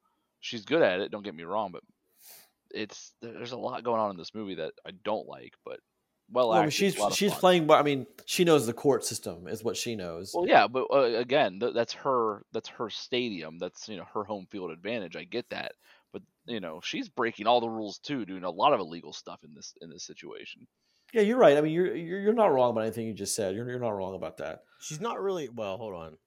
she's good at it. Don't get me wrong, but it's there's a lot going on in this movie that I don't like, but well, Well, I mean, she's a lot of she's fun. playing. I mean, she knows the court system is what she knows. Well, yeah, but uh, again, th- that's her. That's her stadium. That's you know her home field advantage. I get that, but you know she's breaking all the rules too, doing a lot of illegal stuff in this in this situation. yeah, you're right. I mean, you're you're, you're not wrong about anything you just said. You're you're not wrong about that. She's not really. Well, hold on.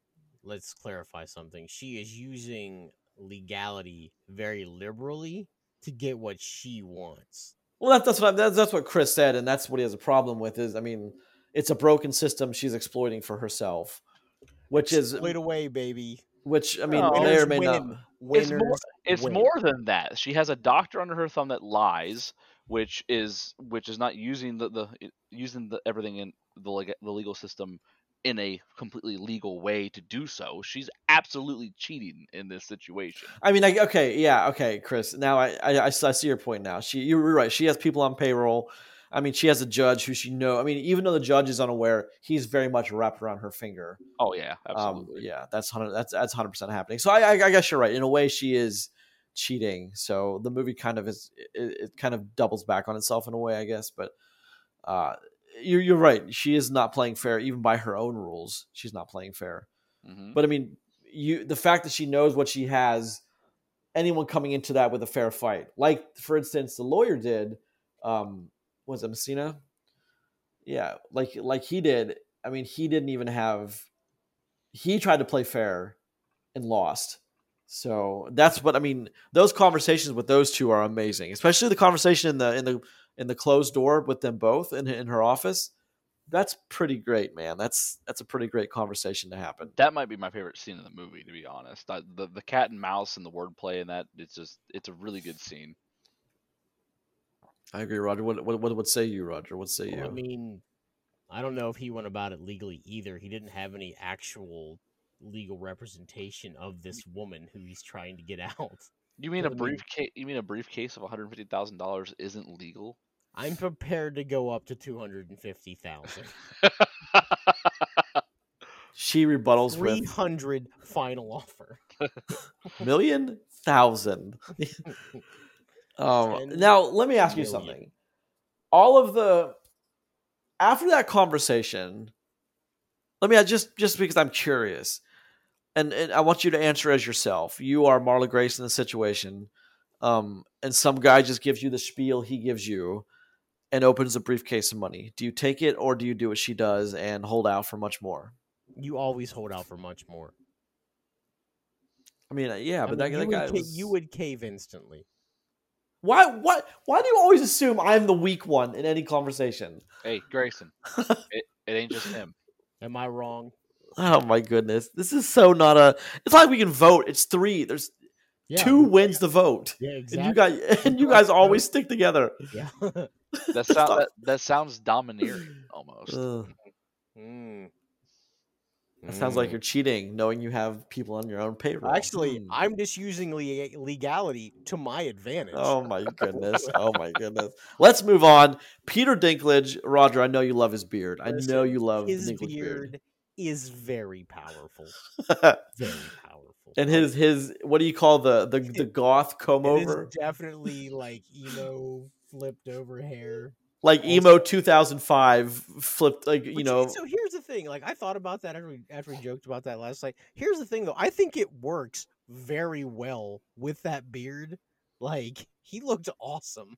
Let's clarify something. She is using legality very liberally to get what she wants. Well, that, that's what I, that's, that's what Chris said, and that's what he has a problem with. Is I mean, it's a broken system she's exploiting for herself, which is Split away, baby. which I mean No. may or Winners may not. win. It's more. It's win. more than that. She has a doctor under her thumb that lies, which is which is not using the the using the everything in the leg- the legal system in a completely legal way to do so. She's absolutely cheating in this situation. I mean, I, okay, yeah, okay, Chris. Now I, I I see your point. Now she you're right. She has people on payroll. I mean, she has a judge who she know. I mean, even though the judge is unaware, he's very much wrapped around her finger. Oh yeah, Um, absolutely. yeah, that's hundred. That's that's hundred percent happening. So I, I, I guess you're right. In a way, she is cheating. So the movie kind of is. It, it kind of doubles back on itself in a way, I guess. But uh, you're you're right. She is not playing fair, even by her own rules. She's not playing fair. Mhm. But I mean, you the fact that she knows what she has, anyone coming into that with a fair fight, like for instance, the lawyer did. Um, was it Messina? Yeah, like like he did. I mean, he didn't even have. He tried to play fair, and lost. So that's what I mean. Those conversations with those two are amazing, especially the conversation in the in the in the closed door with them both in in her office. That's pretty great, man. That's that's a pretty great conversation to happen. that might be my favorite scene in the movie, to be honest. I, the the cat and mouse and the wordplay in that it's just it's a really good scene. I agree, Roger. What what what would say you, Roger? What say you? I mean, I don't know if he went about it legally either. He didn't have any actual legal representation of this woman who he's trying to get out. You mean But a I mean- briefcase? You mean a briefcase of one hundred fifty thousand dollars isn't legal? I'm prepared to go up to two hundred and fifty thousand. she rebuttals Three with hundred final offer. million thousand. um, now let me ask you something. All of the after that conversation, let me just just because I'm curious, and, and I want you to answer as yourself. You are Marla Grace in the situation, um, and some guy just gives you the spiel he gives you, and opens a briefcase of money. Do you take it or do you do what she does and hold out for much more? You always hold out for much more. I mean, uh, yeah, I but mean, that, that guy would ca- was- you would cave instantly. Why? What? Why do you always assume I'm the weak one in any conversation? hey, Grayson, it, it ain't just him. Am I wrong? Oh my goodness, this is so not a. It's like we can vote. It's three. There's Yeah, two wins the vote, Yeah, and you guys and you guys always stick together. yeah. That sound that, that sounds domineering almost. Ugh, Mm. that sounds like Mm. you're cheating, knowing you have people on your own payroll. Actually, Hmm. I'm just using le- legality to my advantage. Oh my goodness! Oh my goodness! Let's move on. Peter Dinklage, Roger. I know you love his beard. I know you love his Dinklage beard. beard is very powerful. Very powerful. and his his what do you call the the the goth comb It is over definitely like emo flipped over hair. like emo 2005 flipped like you But know so here's the thing. Like I thought about that after we after we joked about that last night. Here's the thing though. I think it works very well with that beard. Like he looked awesome.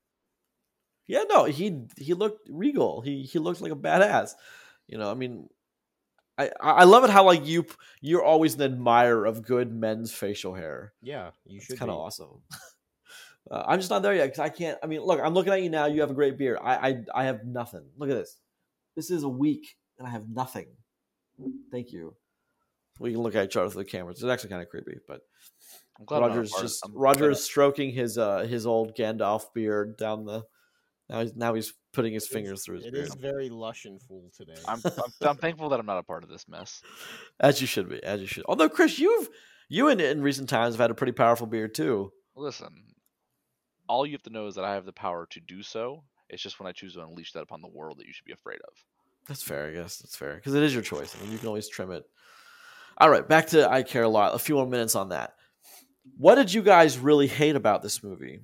yeah no he he looked regal he he looked like a badass you know i mean i i love it how like you you're always an admirer of good men's facial hair Yeah, you it's should kind of awesome uh, i'm just not there yet because i can't i mean look i'm looking at you now you have a great beard I, I i have nothing look at this this is a week and i have nothing thank you we can look at each other through the cameras it's actually kind of creepy but I'm glad I'm Roger's just I'm Roger glad is stroking his uh his old Gandalf beard down the now he's now he's putting his It is- fingers through his It beard. is very lush and full today. I'm, I'm I'm thankful that I'm not a part of this mess. As you should be, as you should. Although Chris, you've you in, in recent times have had a pretty powerful beard too. Listen, all you have to know is that I have the power to do so, It's just when I choose to unleash that upon the world that you should be afraid of. That's fair, I guess. That's fair because it is your choice. I mean, you can always trim it. All right, back to I Care a Lot. A few more minutes on that. What did you guys really hate about this movie?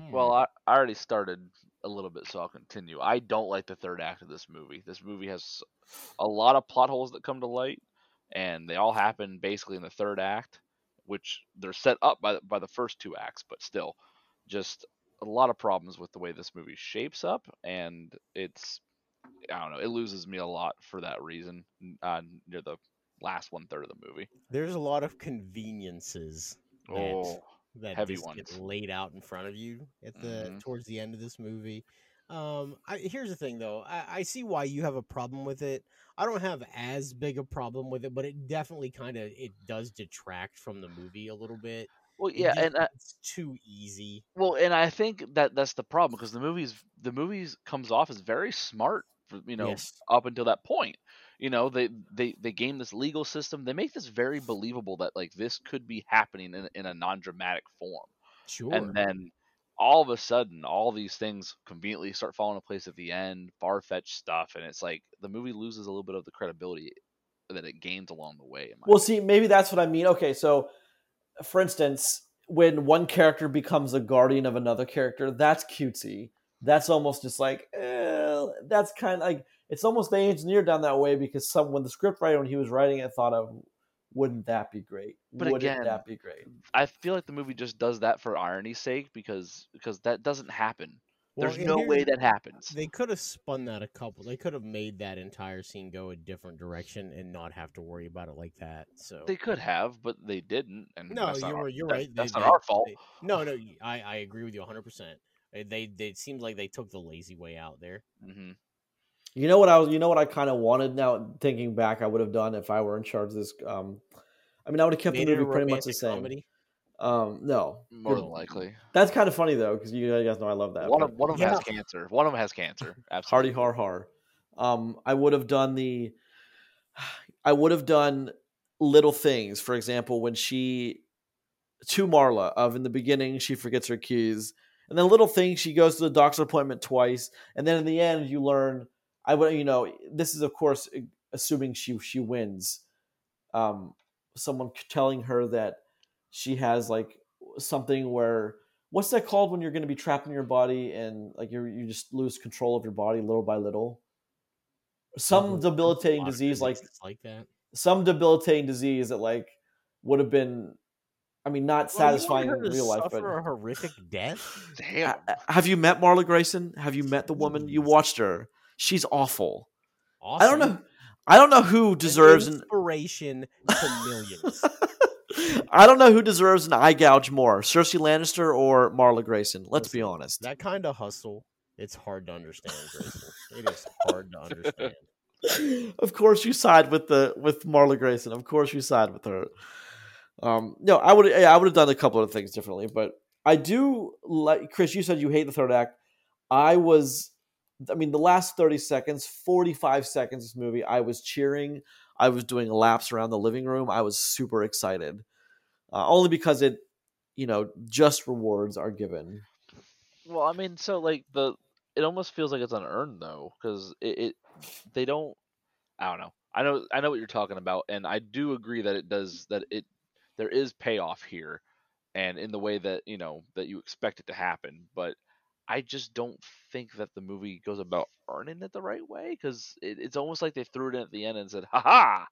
Hmm. Well, I, I already started a little bit, so I'll continue. I don't like the third act of this movie. This movie has a lot of plot holes that come to light, and they all happen basically in the third act, which they're set up by the, by the first two acts, but still, just a lot of problems with the way this movie shapes up, and it's I don't know, it loses me a lot for that reason uh, near the last one third of the movie. There's a lot of conveniences that, Oh, that heavy just get laid out in front of you at the Mhm. towards the end of this movie. Um, I, here's the thing though, I, I see why you have a problem with it. I don't have as big a problem with it, but it definitely kind of it does detract from the movie a little bit. well, It yeah, just- and uh, it's too easy. Well, and I think that that's the problem because the movies the movies comes off as very smart, for, you know, Yes. up until that point. You know, they they they game this legal system. They make this very believable that like this could be happening in in a non dramatic form, Sure. and then all of a sudden, all these things conveniently start falling in place at the end, far fetched stuff, and it's like the movie loses a little bit of the credibility that it gains along the way. Well, see, maybe that's what I mean. Okay, so for instance, when one character becomes a guardian of another character, that's cutesy. That's almost just like, eh, that's kind of like it's almost they engineered down that way because some when the script writer when he was writing it thought of, wouldn't that be great? But wouldn't again, that be great? I feel like the movie just does that for irony's sake because because that doesn't happen. Well, There's no way that happens. They could have spun that a couple. They could have made that entire scene go a different direction and not have to worry about it like that. So They could have, but they didn't. And no, you're you're that- right. They- That's not they- our fault. they- no, no, I agree with you 100. percent They they it seems like they took the lazy way out there. hmm You know what I was? You know what I kind of wanted. Now thinking back, I would have done if I were in charge of this. Um, I mean, I would have kept Made the movie pretty much the same. comedy. Um, no, More than likely. That's kind of funny though, because you guys know I love that. One of one of them has cancer. One of them has cancer. Hardy har har. Um, I would have done the. I would have done little things. For example, when she to Marla of in the beginning she forgets her keys, and then little things she goes to the doctor's appointment twice, and then in the end you learn. I would you know this is of course assuming she she wins. Um, someone telling her that she has like something where what's that called when you're going to be trapped in your body and like you you just lose control of your body little by little some There's a debilitating disease like like that. some debilitating disease that like would have been i mean not Well, satisfying in real life but a horrific death. Damn. Ha- ha- have you met marla grayson have you met the woman you watched her she's awful Awesome. i don't know i don't know who deserves an inspiration to millions. I don't know who deserves an eye gouge more, Cersei Lannister or Marla Grayson. Let's be honest. that kind of hustle, it's hard to understand, Grayson. it is hard to understand. of course, you side with the with Marla Grayson. Of course, you side with her. Um, no, I would yeah, I would have done a couple of things differently, but I do like Chris. You said you hate the third act. I was, I mean, the last thirty seconds, forty five seconds, of this movie, I was cheering. I was doing laps around the living room. I was super excited, uh, only because it, you know, just rewards are given. Well, I mean, so like the it almost feels like it's unearned though, because it, it they don't. I don't know. I know I know what you're talking about, and I do agree that it does that it there is payoff here, and in the way that you know that you expect it to happen, but I just don't think that the movie goes about earning it the right way because it, it's almost like they threw it in at the end and said, "Ha ha!"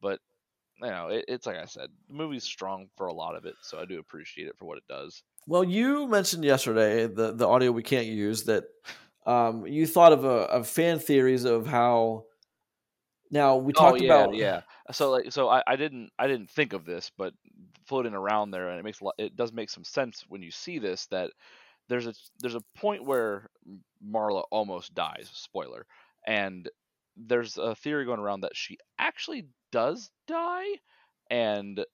But you know, it, it's like I said, the movie's strong for a lot of it, so I do appreciate it for what it does. Well, you mentioned yesterday the the audio we can't use that um, you thought of a of fan theories of how. Now we talked oh, yeah, about yeah. So like, so I, I didn't I didn't think of this, but floating around there, and it makes a lot. It does make some sense when you see this that there's a there's a point where Marla almost dies. Spoiler, and there's a theory going around that she actually does die, and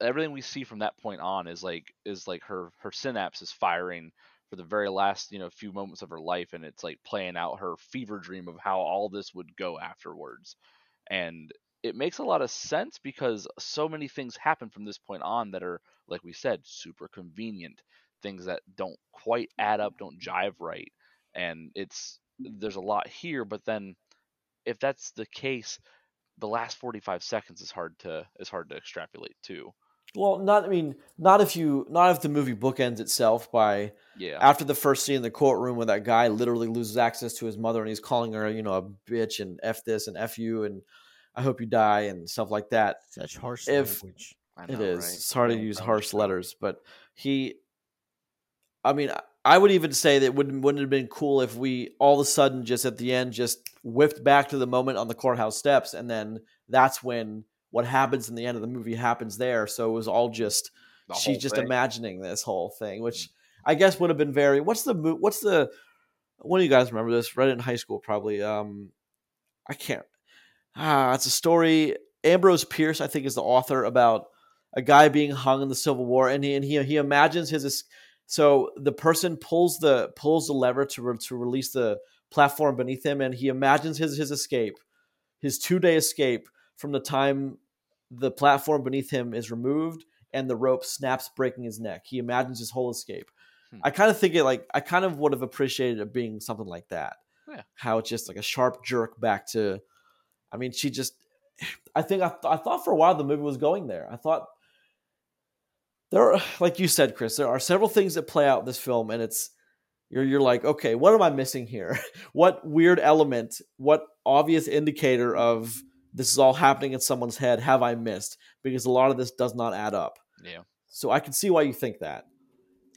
everything we see from that point on is like is like her her synapse is firing for the very last you know few moments of her life and it's like playing out her fever dream of how all this would go afterwards and it makes a lot of sense because so many things happen from this point on that are like we said super convenient things that don't quite add up, don't jive right, and it's there's a lot here. But then, if that's the case, the last 45 seconds is hard to is hard to extrapolate too. Well, not I mean, not if you not if the movie bookends itself by Yeah, after the first scene in the courtroom where that guy literally loses access to his mother and he's calling her, you know, a bitch and f this and f you and I hope you die and stuff like that. Such harsh If- language. I know, is. right? It's hard to use harsh letters, but he. I mean, I- would even say that it wouldn't wouldn't have been cool if we all of a sudden just at the end just whipped back to the moment on the courthouse steps, and then that's when what happens in the end of the movie happens there. So it was all just she's just thing. imagining this whole thing, which I guess would have been very. What's the what's the one of you guys remember this? Read it in high school probably. Um, I can't. Ah, it's a story. Ambrose Bierce, I think, is the author about a guy being hung in the Civil War, and he and he he imagines his. So the person pulls the pulls the lever to re, to release the platform beneath him, and he imagines his his escape, his two day escape from the time the platform beneath him is removed and the rope snaps, breaking his neck. He imagines his whole escape. Hmm. I kind of think it like I kind of would have appreciated it being something like that. Yeah. How it's just like a sharp jerk back to. I mean, she just. I think I, th- I thought for a while the movie was going there. I thought there, are, like you said, Chris, there are several things that play out in this film, and it's you're you're like, okay, what am I missing here? what weird element? What obvious indicator of this is all happening in someone's head have I missed? Because a lot of this does not add up. Yeah. So I can see why you think that.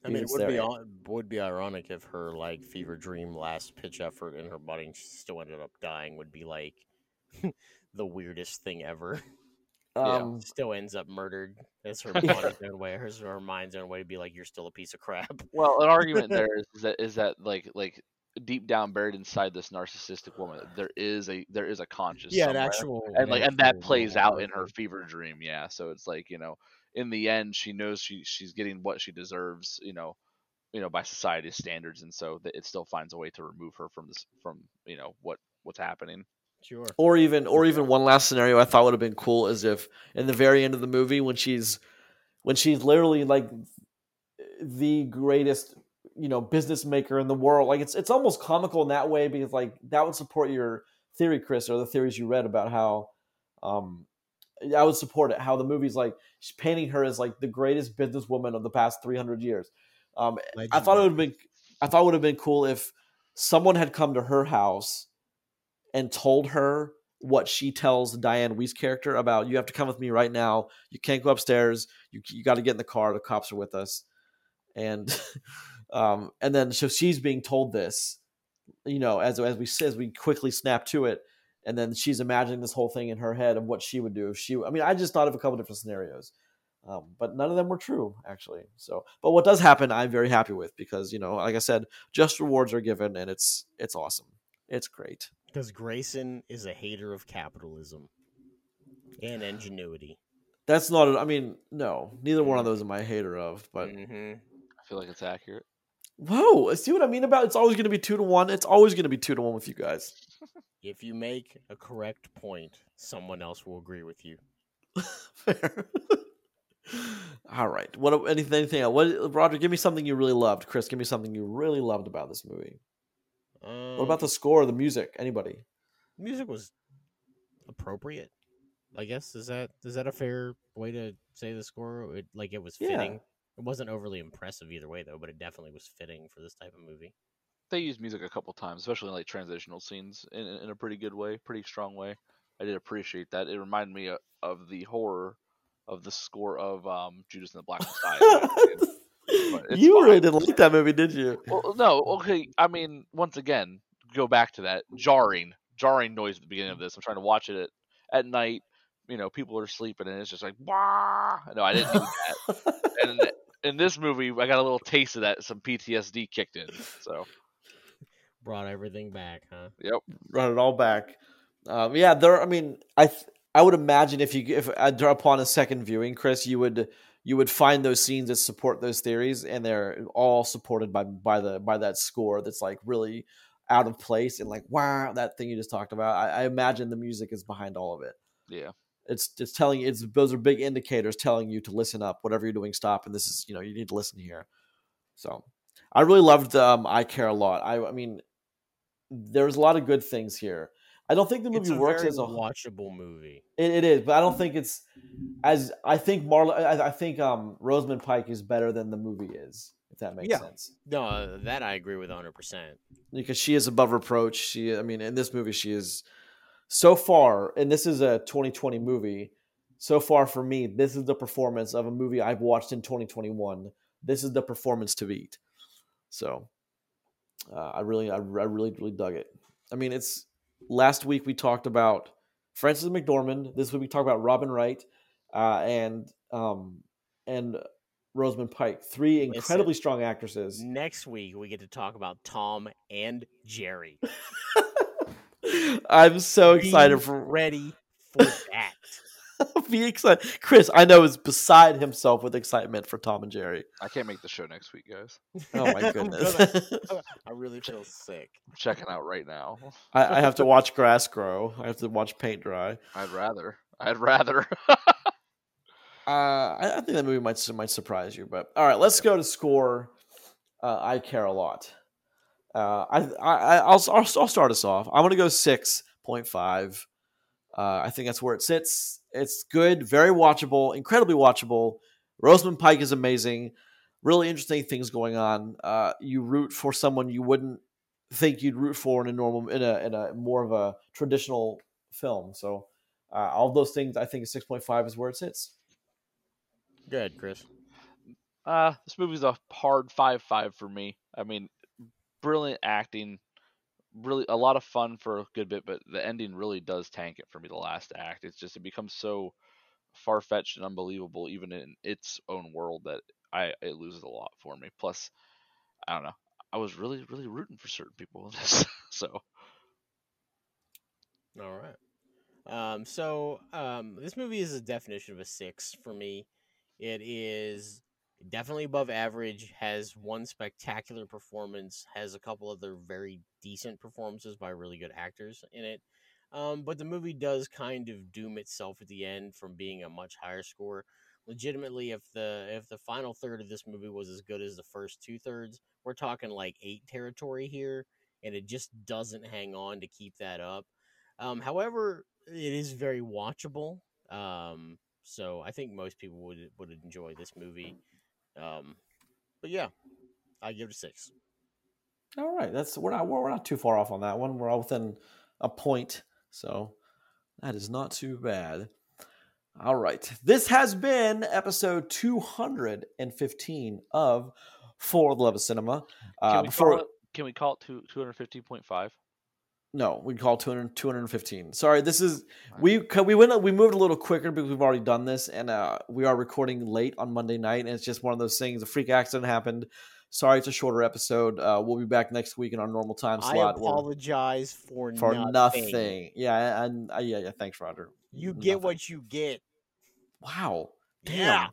I mean, it would be would be ironic if her like fever dream last pitch effort and her budding still ended up dying would be like the weirdest thing ever. Yeah. Um, Still ends up murdered. As her body's own way, her, her mind's own way to be like you're still a piece of crap. Well, an argument there is, is that is that like like deep down buried inside this narcissistic woman, there is a there is a conscious yeah, an actual and like an and that plays real out in her fever dream yeah. So it's like you know in the end she knows she she's getting what she deserves you know you know by society's standards and so that it still finds a way to remove her from this from you know what what's happening Sure. or even or even one last scenario I thought would have been cool is if in the very end of the movie when she's when she's literally like the greatest you know business maker in the world like it's it's almost comical in that way because like that would support your theory chris or the theories you read about how um i would support it how the movie's like she's painting her as like the greatest businesswoman of the past 300 years um i thought it would have been i thought it would have been cool if someone had come to her house and told her what she tells Dianne Wiest character about you have to come with me right now. You can't go upstairs. You you got to get in the car. The cops are with us. And um and then so she's being told this, you know, as as we as we quickly snap to it and then she's imagining this whole thing in her head of what she would do if she I mean, I just thought of a couple different scenarios. Um, but none of them were true actually. So, but what does happen, I'm very happy with because you know, like I said, just rewards are given, and it's it's awesome. It's great. Because Grayson is a hater of capitalism and ingenuity. That's not. I mean, no. Neither one of those am I a hater of. But hmm i feel like it's accurate whoa, see what I mean about? It's always going to be two to one. It's always going to be two to one with you guys. If you make a correct point, someone else will agree with you. Fair. All right. What? Anything? Anything else? What? Roger, give me something you really loved. Chris, give me something you really loved about this movie. Um, What about the score, the music? Anybody? music? Was appropriate. I guess is that is that a fair way to say the score? It, like it was Yeah. fitting. It wasn't overly impressive either way, though, but it definitely was fitting for this type of movie. they use music a couple times especially in like transitional scenes in, in in a pretty good way pretty strong way i did appreciate that it reminded me of, of the horror of the score of um judas and the black messiah But it's you really didn't like that movie, did you? Well, no, okay. I mean, once again, go back to that jarring, jarring noise at the beginning of this. I'm trying to watch it at, at night. You know, people are sleeping, and it's just like, Wah! no, I didn't do that. and in this movie, I got a little taste of that. Some PTSD kicked in. So, Brought everything back, huh? yep. brought it all back. Um, yeah, there. I mean, I th- I would imagine if you if uh, upon a second viewing, Chris, you would you would find those scenes that support those theories, and they're all supported by by the by that score that's like really out of place and like wow, that thing you just talked about. I, I imagine the music is behind all of it. Yeah. It's it's telling it's those are big indicators telling you to listen up. Whatever you're doing, stop. And this is you know you need to listen here. So I really loved um, I Care a Lot. I, I mean, there's a lot of good things here. I don't think the movie works as a watchable movie. it, it is, but I don't think it's as I think Marla. I, I think um, Rosamund Pike is better than the movie is. If that makes Yeah. sense, No, that I agree with 100. percent because she is above reproach. She, I mean, in this movie, she is so far, and this is a 2020 movie. So far for me, this is the performance of a movie I've watched in 2021. This is the performance to beat. So, uh, I really, I, I really, really dug it. I mean, it's last week we talked about Frances McDormand. This week we talked about Robin Wright uh, and um, and Rosamund Pike. Three incredibly strong actresses. Next week we get to talk about Tom and Jerry. I'm so Be excited for ready for. Be excited. Chris, I know is beside himself with excitement for Tom and Jerry. I can't make the show next week, guys. Oh my goodness. I really feel sick. I'm checking out right now. I, I have to watch grass grow. I have to watch paint dry. I'd rather. I'd rather. Uh, I, I think that movie might might surprise you, but all right, let's go to score. Uh, I care a lot. Uh, I, I I'll, I'll I'll start us off. I'm gonna go six point five. Uh, I think that's where it sits. It's good, very watchable, incredibly watchable. Rosamund Pike is amazing. Really interesting things going on. Uh, you root for someone you wouldn't think you'd root for in a normal, in a in a more of a traditional film. So uh, all those things, I think six point five is where it sits. Good, Chris. Uh, this movie's a hard five five for me. I mean, brilliant acting, really a lot of fun for a good bit, but the ending really does tank it for me. The last act, it's just it becomes so far fetched and unbelievable, even in its own world, that I it loses a lot for me. Plus, I don't know, I was really really rooting for certain people in this, so All right. Um, so um, this movie is a definition of a six for me. It is definitely above average. Has one spectacular performance. Has a couple other very decent performances by really good actors in it. Um, but the movie does kind of doom itself at the end from being a much higher score. Legitimately, if the if the final third of this movie was as good as the first two thirds, we're talking like eight territory here, and it just doesn't hang on to keep that up. Um, however, it is very watchable. Um, so I think most people would would enjoy this movie. Um, but yeah, I give it a six. All right, that's we're not we're not too far off on that one. We're all within a point, so that is not too bad. All right, this has been episode two hundred and fifteen of For the Love of Cinema. can Uh, we before call it? Can we call it two two hundred fifteen point five? No, we call it 200, 215. Sorry, this is we we went we moved a little quicker because we've already done this, and uh, we are recording late on Monday night, and it's just one of those things. A freak accident happened. Sorry, it's a shorter episode. Uh, we'll be back next week in our normal time I slot. We're- apologize for, for nothing. nothing. Yeah, and uh, yeah, yeah. Thanks, Roger. You get Nothing. what you get. Wow. Yeah.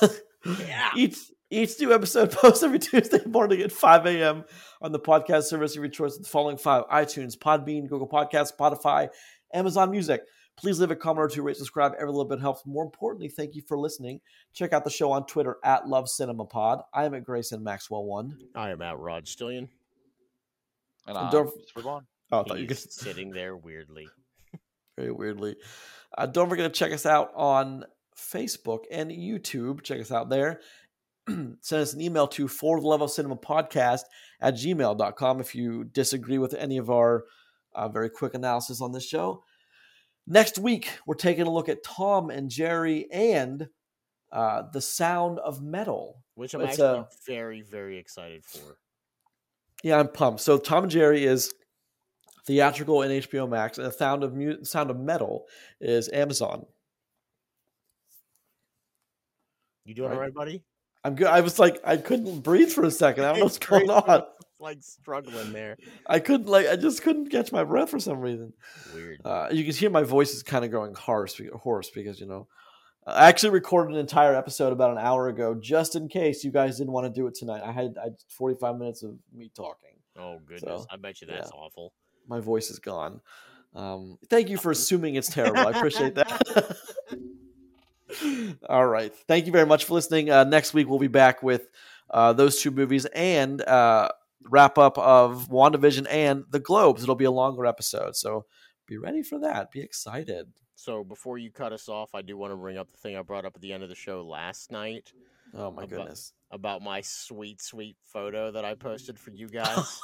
Damn. Yeah. Each each new episode posts every Tuesday morning at 5 a.m. on the podcast service of your choice with the following five iTunes, Podbean, Google Podcasts, Spotify, Amazon Music. Please leave a comment or two, rate, subscribe. Every little bit helps. More importantly, thank you for listening. Check out the show on Twitter at Love Cinema Pod. I am at Grayson Maxwell One. I am at Rod Stillion. And And don't- we're. Oh, I thought you He's could sitting there weirdly. very weirdly. Uh, don't forget to check us out on Facebook and YouTube. Check us out there. Send us an email to for the love of cinema podcast at gmail.com if you disagree with any of our uh, very quick analysis on this show. Next week, we're taking a look at Tom and Jerry and uh, the sound of metal. Which I'm It's, actually uh, very, very excited for. Yeah, I'm pumped. So Tom and Jerry is theatrical in HBO Max, and the sound of mu- sound of metal is Amazon. You doing Right. all right, buddy? I'm good. I was like, I couldn't breathe for a second. I don't know what's going on. Like struggling there. I couldn't like, I just couldn't catch my breath for some reason. Weird. Uh, you can hear my voice is kind of going hoarse, hoarse because you know, I actually recorded an entire episode about an hour ago, just in case you guys didn't want to do it tonight. I had I, 45 minutes of me talking. oh goodness. so, I bet you yeah. that's awful. My voice is gone. Um, thank you for assuming it's terrible. I appreciate that. All right. Thank you very much for listening. Uh, next week, we'll be back with uh, those two movies and uh, wrap up of WandaVision and the Globes. It'll be a longer episode, so be ready for that. Be excited. So before you cut us off, I do want to bring up the thing I brought up at the end of the show last night Oh my About- goodness. about my sweet, sweet photo that I posted for you guys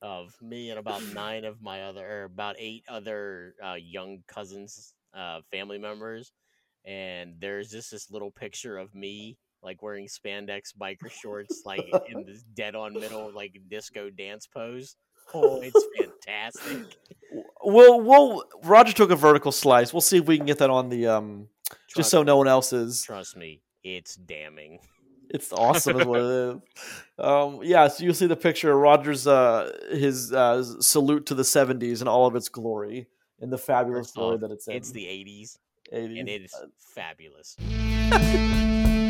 of me and about nine of my other, or about eight other uh, young cousins, uh, family members, and there's just this little picture of me like wearing spandex biker shorts, like in this dead on middle like disco dance pose. Oh, it's fantastic. We'll we'll Roger took a vertical slice. We'll see if we can get that on the um just Trust- so no one else is. Trust me, it's damning. It's awesome, is what it is. Um, yeah, so you'll see the picture of Roger's uh, his uh, salute to the '70s and all of its glory and the fabulous First glory off, that it's in. It's the '80s, 80s. and it is Uh, fabulous.